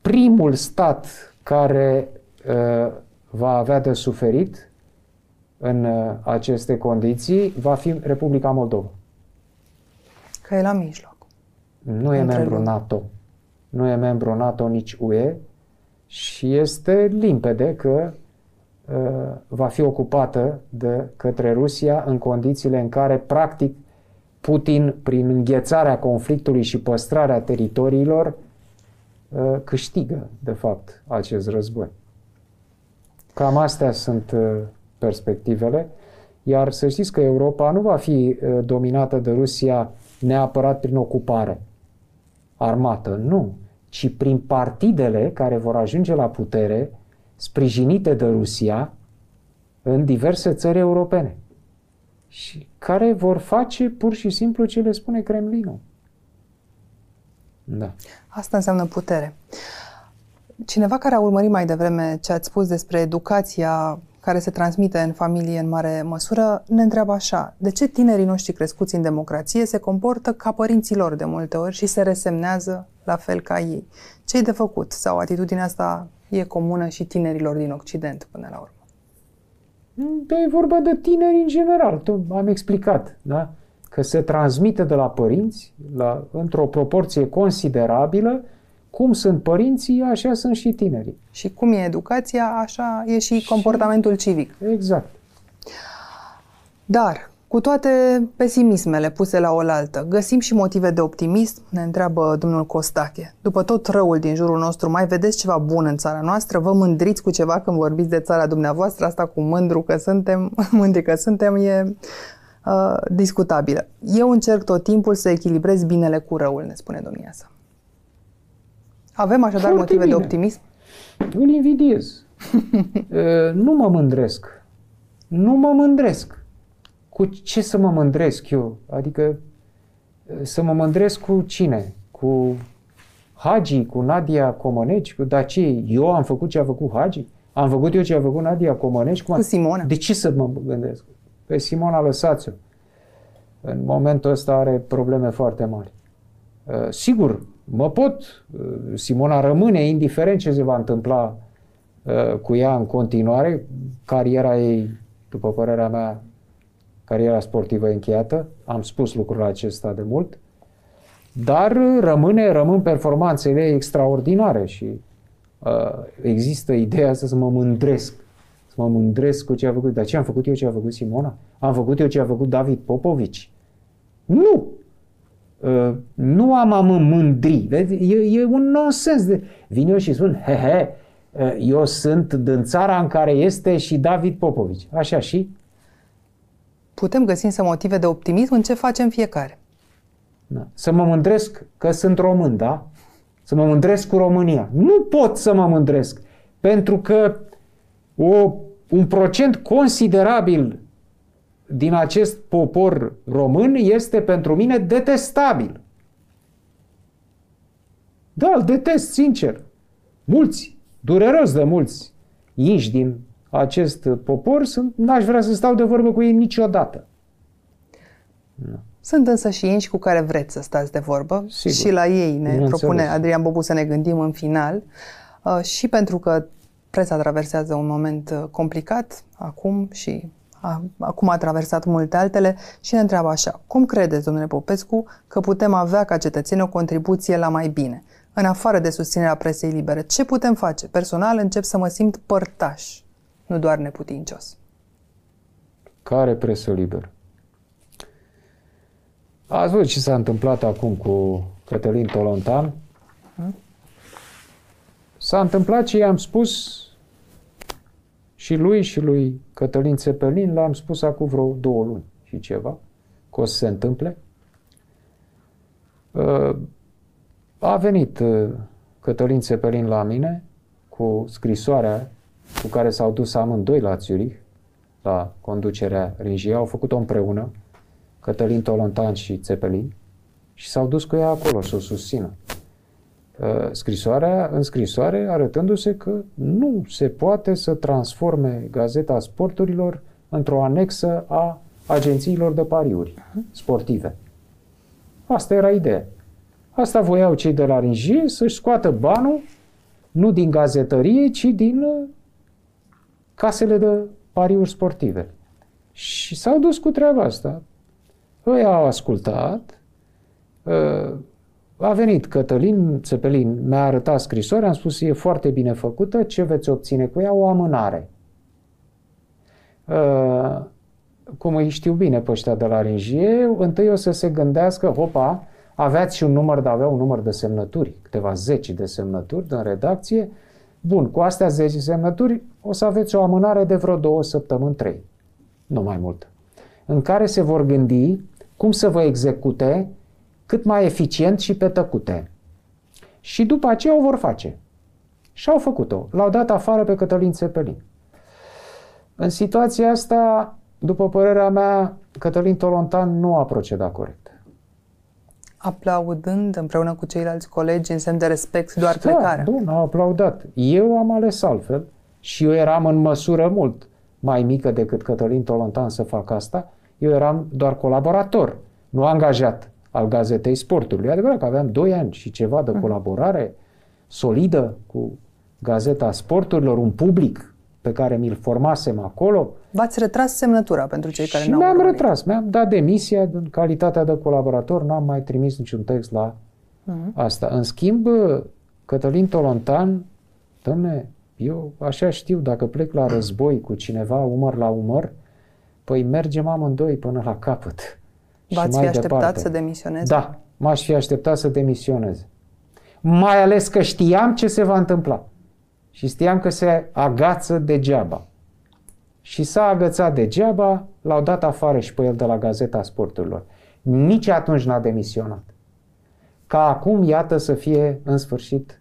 Speaker 2: Primul stat care uh, va avea de suferit în uh, aceste condiții va fi Republica Moldova.
Speaker 1: Că e la mijloc.
Speaker 2: Nu e membru lume. NATO. Nu e membru NATO nici UE și este limpede că uh, va fi ocupată de către Rusia în condițiile în care, practic, Putin, prin înghețarea conflictului și păstrarea teritoriilor, uh, câștigă, de fapt, acest război. Cam astea sunt uh, perspectivele. Iar să știți că Europa nu va fi uh, dominată de Rusia neapărat prin ocupare armată, nu, ci prin partidele care vor ajunge la putere sprijinite de Rusia în diverse țări europene și care vor face pur și simplu ce le spune Kremlinul. Da.
Speaker 1: Asta înseamnă putere. Cineva care a urmărit mai devreme ce ați spus despre educația care se transmite în familie în mare măsură, ne întreabă așa, de ce tinerii noștri crescuți în democrație se comportă ca părinții lor de multe ori și se resemnează la fel ca ei? ce de făcut? Sau atitudinea asta e comună și tinerilor din Occident până la urmă?
Speaker 2: Da, e vorba de tineri în general. Am explicat, da? Că se transmite de la părinți la, într-o proporție considerabilă cum sunt părinții, așa sunt și tinerii.
Speaker 1: Și cum e educația, așa e și comportamentul civic.
Speaker 2: Exact.
Speaker 1: Dar, cu toate pesimismele puse la oaltă, găsim și motive de optimism, ne întreabă domnul Costache. După tot răul din jurul nostru, mai vedeți ceva bun în țara noastră? Vă mândriți cu ceva când vorbiți de țara dumneavoastră? Asta cu mândru că suntem, mândri că suntem, e uh, discutabilă. Eu încerc tot timpul să echilibrez binele cu răul, ne spune domnia sa. Avem așadar Foarte motive bine. de optimism?
Speaker 2: Îl invidiez. nu mă mândresc. Nu mă mândresc. Cu ce să mă mândresc eu? Adică să mă mândresc cu cine? Cu Hagi, cu Nadia Comăneci? Cu, dar ce? Eu am făcut ce a făcut Hagi? Am făcut eu ce a făcut Nadia Comăneci?
Speaker 1: Cum cu Simona.
Speaker 2: De ce să mă gândesc? Pe Simona lăsați-o. În momentul ăsta are probleme foarte mari. Sigur, mă pot, uh, Simona rămâne indiferent ce se va întâmpla uh, cu ea în continuare, cariera ei, după părerea mea, cariera sportivă încheiată, am spus lucrul acesta de mult, dar rămâne, rămân performanțele extraordinare și uh, există ideea asta să mă mândresc, să mă mândresc cu ce a făcut. Dar ce am făcut eu ce a făcut Simona? Am făcut eu ce a făcut David Popovici? Nu! Uh, nu am a mă mândri. Vezi? E, e un nonsens. De... Vin eu și spun, he, he, uh, eu sunt din țara în care este și David Popovici. Așa și?
Speaker 1: Putem găsi însă motive de optimism în ce facem fiecare.
Speaker 2: Da. Să mă mândresc că sunt român, da? Să mă mândresc cu România. Nu pot să mă mândresc, pentru că o, un procent considerabil din acest popor român este pentru mine detestabil. Da, îl detest, sincer. Mulți, dureros de mulți inși din acest popor, sunt, n-aș vrea să stau de vorbă cu ei niciodată.
Speaker 1: Nu. Sunt însă și inși cu care vreți să stați de vorbă Sigur. și la ei ne propune Adrian Bobu să ne gândim în final uh, și pentru că presa traversează un moment uh, complicat acum și acum a traversat multe altele și ne întreabă așa, cum credeți, domnule Popescu, că putem avea ca cetățeni o contribuție la mai bine? În afară de susținerea presei libere, ce putem face? Personal încep să mă simt părtaș, nu doar neputincios.
Speaker 2: Care presă liberă? Ați văzut ce s-a întâmplat acum cu Cătălin Tolontan? Hmm? S-a întâmplat ce i-am spus și lui și lui Cătălin Țepelin l-am spus acum vreo două luni și ceva, că o să se întâmple. Uh, a venit uh, Cătălin Țepelin la mine cu scrisoarea cu care s-au dus amândoi la Zurich, la conducerea Ringia, au făcut-o împreună, Cătălin Tolontan și Țepelin, și s-au dus cu ea acolo să o susțină. Uh, scrisoarea, în scrisoare arătându-se că nu se poate să transforme Gazeta Sporturilor într-o anexă a agențiilor de pariuri sportive. Asta era ideea. Asta voiau cei de la Ringie să-și scoată banul nu din gazetărie, ci din uh, casele de pariuri sportive. Și s-au dus cu treaba asta. Ei au ascultat, uh, a venit Cătălin Țepelin, mi-a arătat scrisoarea, am spus, e foarte bine făcută, ce veți obține cu ea? O amânare. Uh, cum îi știu bine pe ăștia de la Ringie, întâi o să se gândească, hopa, aveați și un număr, de avea un număr de semnături, câteva zeci de semnături în redacție. Bun, cu astea 10 semnături o să aveți o amânare de vreo două săptămâni, trei, nu mai mult, în care se vor gândi cum să vă execute cât mai eficient și pe tăcute. Și după aceea o vor face. Și au făcut-o. L-au dat afară pe Cătălin Țepelin. În situația asta, după părerea mea, Cătălin Tolontan nu a procedat corect.
Speaker 1: Aplaudând împreună cu ceilalți colegi în semn de respect doar
Speaker 2: da,
Speaker 1: plecarea.
Speaker 2: Bun, a aplaudat. Eu am ales altfel și eu eram în măsură mult mai mică decât Cătălin Tolontan să fac asta. Eu eram doar colaborator, nu angajat al Gazetei Sportului. E adevărat că aveam 2 ani și ceva de colaborare solidă cu Gazeta Sporturilor, un public pe care mi-l formasem acolo.
Speaker 1: V-ați retras semnătura pentru cei care
Speaker 2: Și
Speaker 1: n-au
Speaker 2: mi-am
Speaker 1: urmărit.
Speaker 2: retras, mi-am dat demisia în calitatea de colaborator, n-am mai trimis niciun text la
Speaker 1: Mhm.
Speaker 2: asta. În schimb, Cătălin Tolontan, domne, eu așa știu, dacă plec la război cu cineva umăr la umăr, păi mergem amândoi până la capăt. Și
Speaker 1: V-ați
Speaker 2: mai
Speaker 1: fi așteptat
Speaker 2: departe.
Speaker 1: să demisioneze?
Speaker 2: Da, m-aș fi așteptat să demisionez. Mai ales că știam ce se va întâmpla. Și știam că se agață degeaba. Și s-a agățat degeaba, l-au dat afară și pe el de la Gazeta Sporturilor. Nici atunci n-a demisionat. Ca acum, iată, să fie în sfârșit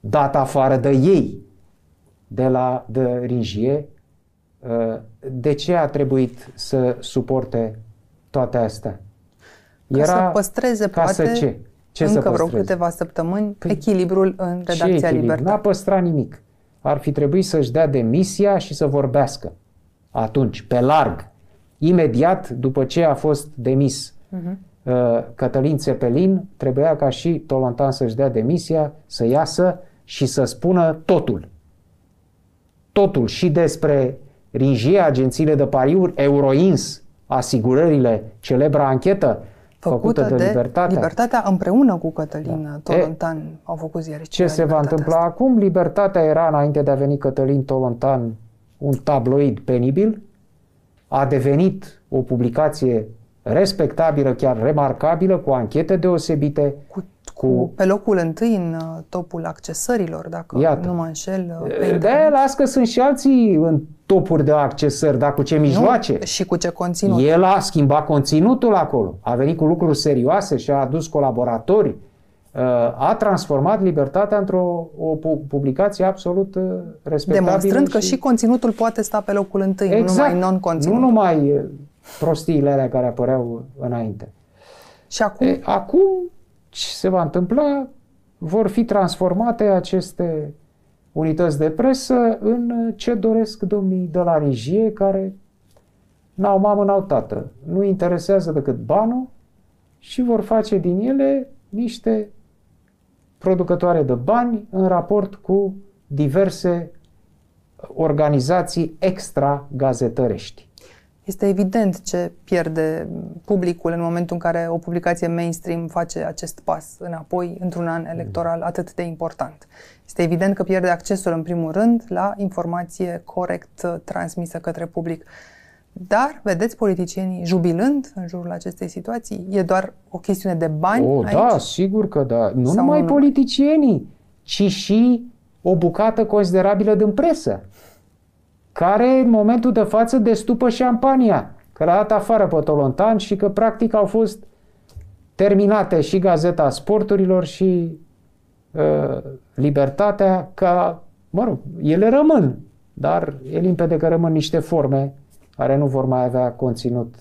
Speaker 2: dat afară de ei, de la de Ringie. Uh, De ce a trebuit să suporte toate astea?
Speaker 1: Ca să păstreze,
Speaker 2: ca
Speaker 1: poate,
Speaker 2: să ce? Ce să
Speaker 1: încă vreo
Speaker 2: păstreze?
Speaker 1: câteva săptămâni, echilibrul în
Speaker 2: Ce
Speaker 1: redacția
Speaker 2: echilibru?
Speaker 1: Libertate.
Speaker 2: N-a păstrat nimic. Ar fi trebuit să-și dea demisia și să vorbească. Atunci, pe larg. Imediat după ce a fost demis
Speaker 1: Mhm.
Speaker 2: uh, Cătălin Țepelin, trebuia ca și Tolontan să-și dea demisia, să iasă și să spună totul. Totul și despre Ringie, agențiile de pariuri, Euroins, asigurările, celebra anchetă făcută,
Speaker 1: Făcută
Speaker 2: de,
Speaker 1: de
Speaker 2: Libertatea.
Speaker 1: Libertatea împreună cu Cătălin da. Tolontan au făcut ziariști.
Speaker 2: Ce se va întâmpla acum? Libertatea era, înainte de a veni Cătălin Tolontan, un tabloid penibil. A devenit o publicație respectabilă, chiar remarcabilă, cu anchete deosebite.
Speaker 1: Cu, cu... Pe locul întâi în uh, topul accesărilor, dacă
Speaker 2: Iată.
Speaker 1: nu mă înșel. uh, pe
Speaker 2: De
Speaker 1: internet.
Speaker 2: las că sunt și alții în topuri de accesări, dar cu ce mijloace?
Speaker 1: Nu? Și cu ce conținut.
Speaker 2: El a schimbat conținutul acolo, a venit cu lucruri serioase și a adus colaboratori, uh, a transformat Libertatea într-o o pu- publicație absolut uh, respectabilă.
Speaker 1: Demonstrând că și conținutul poate sta pe locul întâi, nu numai non-conținut.
Speaker 2: Nu numai uh, prostiile alea care apăreau înainte.
Speaker 1: Și acum?
Speaker 2: E, acum ce se va întâmpla? Vor fi transformate aceste unități de presă în uh, ce doresc domnii de la regie care n-au mamă, n-au tată. Nu interesează decât banul și vor face din ele niște producătoare de bani în raport cu diverse organizații extra-gazetărești.
Speaker 1: Este evident ce pierde publicul în momentul în care o publicație mainstream face acest pas înapoi într-un an electoral atât de important. Este evident că pierde accesul, în primul rând, la informație corect uh, transmisă către public. Dar, vedeți, politicienii jubilând în jurul acestei situații, e doar o chestiune de bani
Speaker 2: O,
Speaker 1: aici?
Speaker 2: da, sigur că da. Nu
Speaker 1: Sau
Speaker 2: numai
Speaker 1: nu?
Speaker 2: politicienii, ci și o bucată considerabilă din presă, care în momentul de față destupă șampania, că l-a dat afară pe Tolontan și că practic au fost terminate și Gazeta Sporturilor și uh, Libertatea, ca, mă rog, ele rămân, dar e limpede că rămân niște forme care nu vor mai avea conținut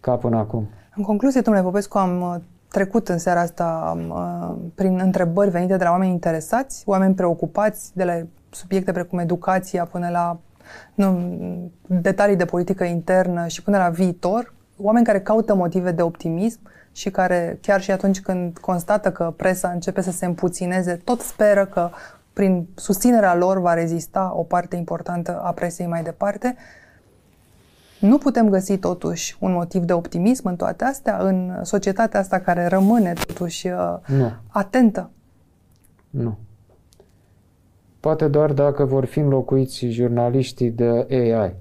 Speaker 2: ca până acum.
Speaker 1: În concluzie, domnule Popescu, am uh, trecut în seara asta uh, prin întrebări venite de la oameni interesați, oameni preocupați de la subiecte precum educația până la nu, detalii de politică internă și până la viitor, oameni care caută motive de optimism și care chiar și atunci când constată că presa începe să se împuțineze, tot speră că prin susținerea lor va rezista o parte importantă a presei mai departe. Nu putem găsi totuși un motiv de optimism în toate astea, în societatea asta care rămâne totuși uh,
Speaker 2: Nu.
Speaker 1: atentă.
Speaker 2: Nu. Poate doar dacă vor fi înlocuiți jurnaliștii de AI,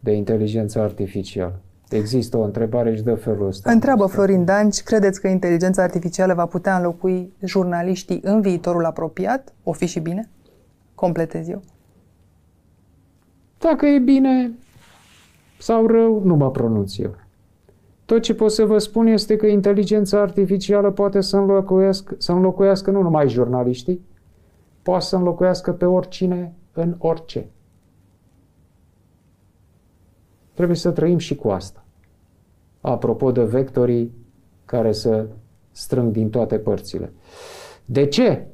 Speaker 2: de inteligență artificială. Există o întrebare și de felul ăsta.
Speaker 1: Întreabă Florin Danci, credeți că inteligența artificială va putea înlocui jurnaliștii în viitorul apropiat? O fi și bine? Completez eu.
Speaker 2: Dacă e bine sau rău, nu mă pronunț eu. Tot ce pot să vă spun este că inteligența artificială poate să înlocuiască, să înlocuiască nu numai jurnaliștii, poate să înlocuiască pe oricine în orice. Trebuie să trăim și cu asta. Apropo de vectorii care să strâng din toate părțile. De ce?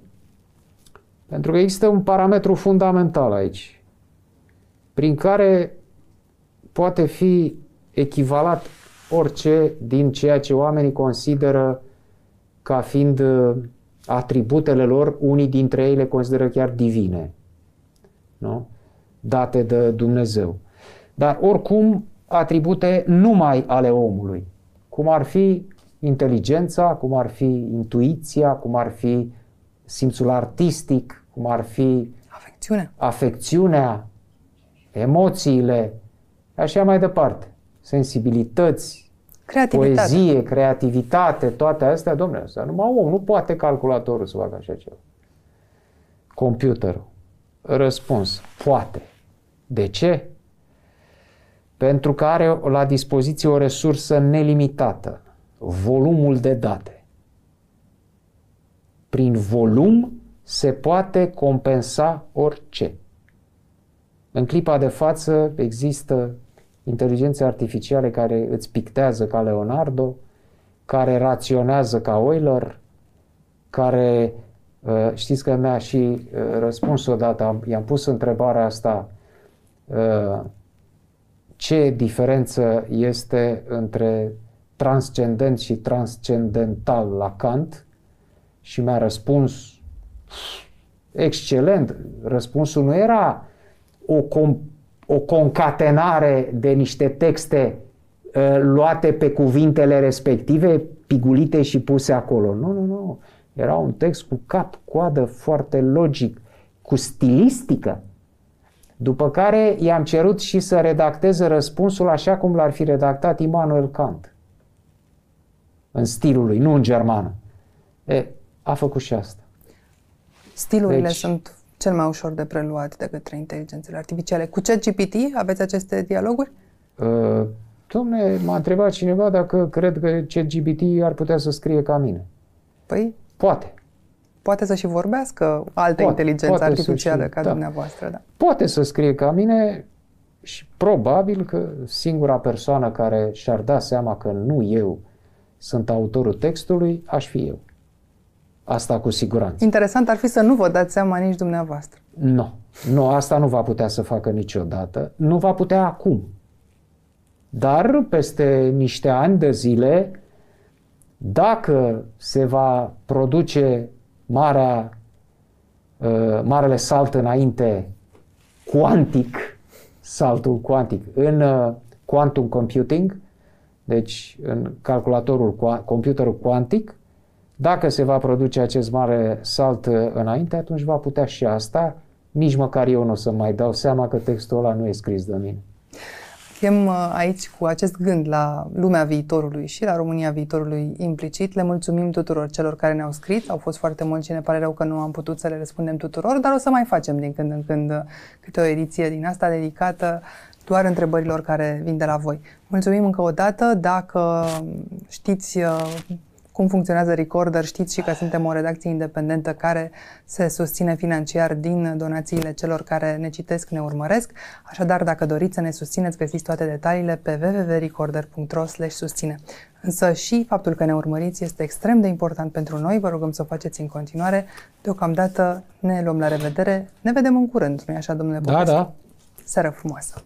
Speaker 2: Pentru că există un parametru fundamental aici, prin care poate fi echivalat orice din ceea ce oamenii consideră ca fiind uh, atributele lor, unii dintre ei le consideră chiar divine, nu? date de Dumnezeu. Dar oricum atribute numai ale omului, cum ar fi inteligența, cum ar fi intuiția, cum ar fi simțul artistic, cum ar fi
Speaker 1: afecțiunea,
Speaker 2: afecțiunea emoțiile, așa mai departe, sensibilități,
Speaker 1: creativitate.
Speaker 2: poezie, creativitate, toate astea, domnule, asta numai om, nu poate calculatorul să facă așa ceva. Computerul. Răspuns, poate. De ce? Pentru că are la dispoziție o resursă nelimitată, volumul de date. Prin volum se poate compensa orice. În clipa de față există inteligențe artificiale care îți pictează ca Leonardo, care raționează ca Euler, care, uh, știți că mi-a și uh, răspuns odată, i-am pus întrebarea asta, uh, ce diferență este între transcendent și transcendental la Kant și mi-a răspuns excelent. Răspunsul nu era o, com- o concatenare de niște texte uh, luate pe cuvintele respective, pigulite și puse acolo. Nu, nu, nu. Era un text cu cap, coadă, foarte logic, cu stilistică. După care i-am cerut și să redacteze răspunsul așa cum l-ar fi redactat Immanuel Kant. În stilul lui, nu în germană. E, a făcut și asta.
Speaker 1: Stilurile deci, sunt cel mai ușor de preluat de către inteligențele artificiale. Cu ChatGPT aveți aceste dialoguri?
Speaker 2: Uh, domne, m-a întrebat cineva dacă cred că ChatGPT ar putea să scrie ca mine.
Speaker 1: Păi?
Speaker 2: Poate.
Speaker 1: Poate să și vorbească altă poate, inteligență poate artificială și, ca da. dumneavoastră. Da.
Speaker 2: Poate să scrie ca mine și probabil că singura persoană care și-ar da seama că nu eu sunt autorul textului, aș fi eu. Asta cu siguranță.
Speaker 1: Interesant ar fi să nu vă dați seama nici dumneavoastră.
Speaker 2: Nu. Nu, asta nu va putea să facă niciodată. Nu va putea acum. Dar peste niște ani de zile, dacă se va produce marea, uh, marele salt înainte cuantic, saltul cuantic, în uh, quantum computing, deci în calculatorul, computerul cuantic, dacă se va produce acest mare salt uh, înainte, atunci va putea și asta. Nici măcar eu nu o să mai dau seama că textul ăla nu e scris de mine.
Speaker 1: Chem uh, aici cu acest gând la lumea viitorului și la România viitorului implicit. Le mulțumim tuturor celor care ne-au scris. Au fost foarte mulți și ne pare rău că nu am putut să le răspundem tuturor, dar o să mai facem din când în când uh, câte o ediție din asta dedicată doar întrebărilor care vin de la voi. Mulțumim încă o dată. Dacă știți cum funcționează Recorder. Știți și că suntem o redacție independentă care se susține financiar din donațiile celor care ne citesc, ne urmăresc. Așadar, dacă doriți să ne susțineți, găsiți toate detaliile pe www.recorder.ro susține. Însă și faptul că ne urmăriți este extrem de important pentru noi. Vă rugăm să o faceți în continuare. Deocamdată ne luăm la revedere. Ne vedem în curând, nu-i așa, domnule
Speaker 2: Da, da.
Speaker 1: Seară frumoasă!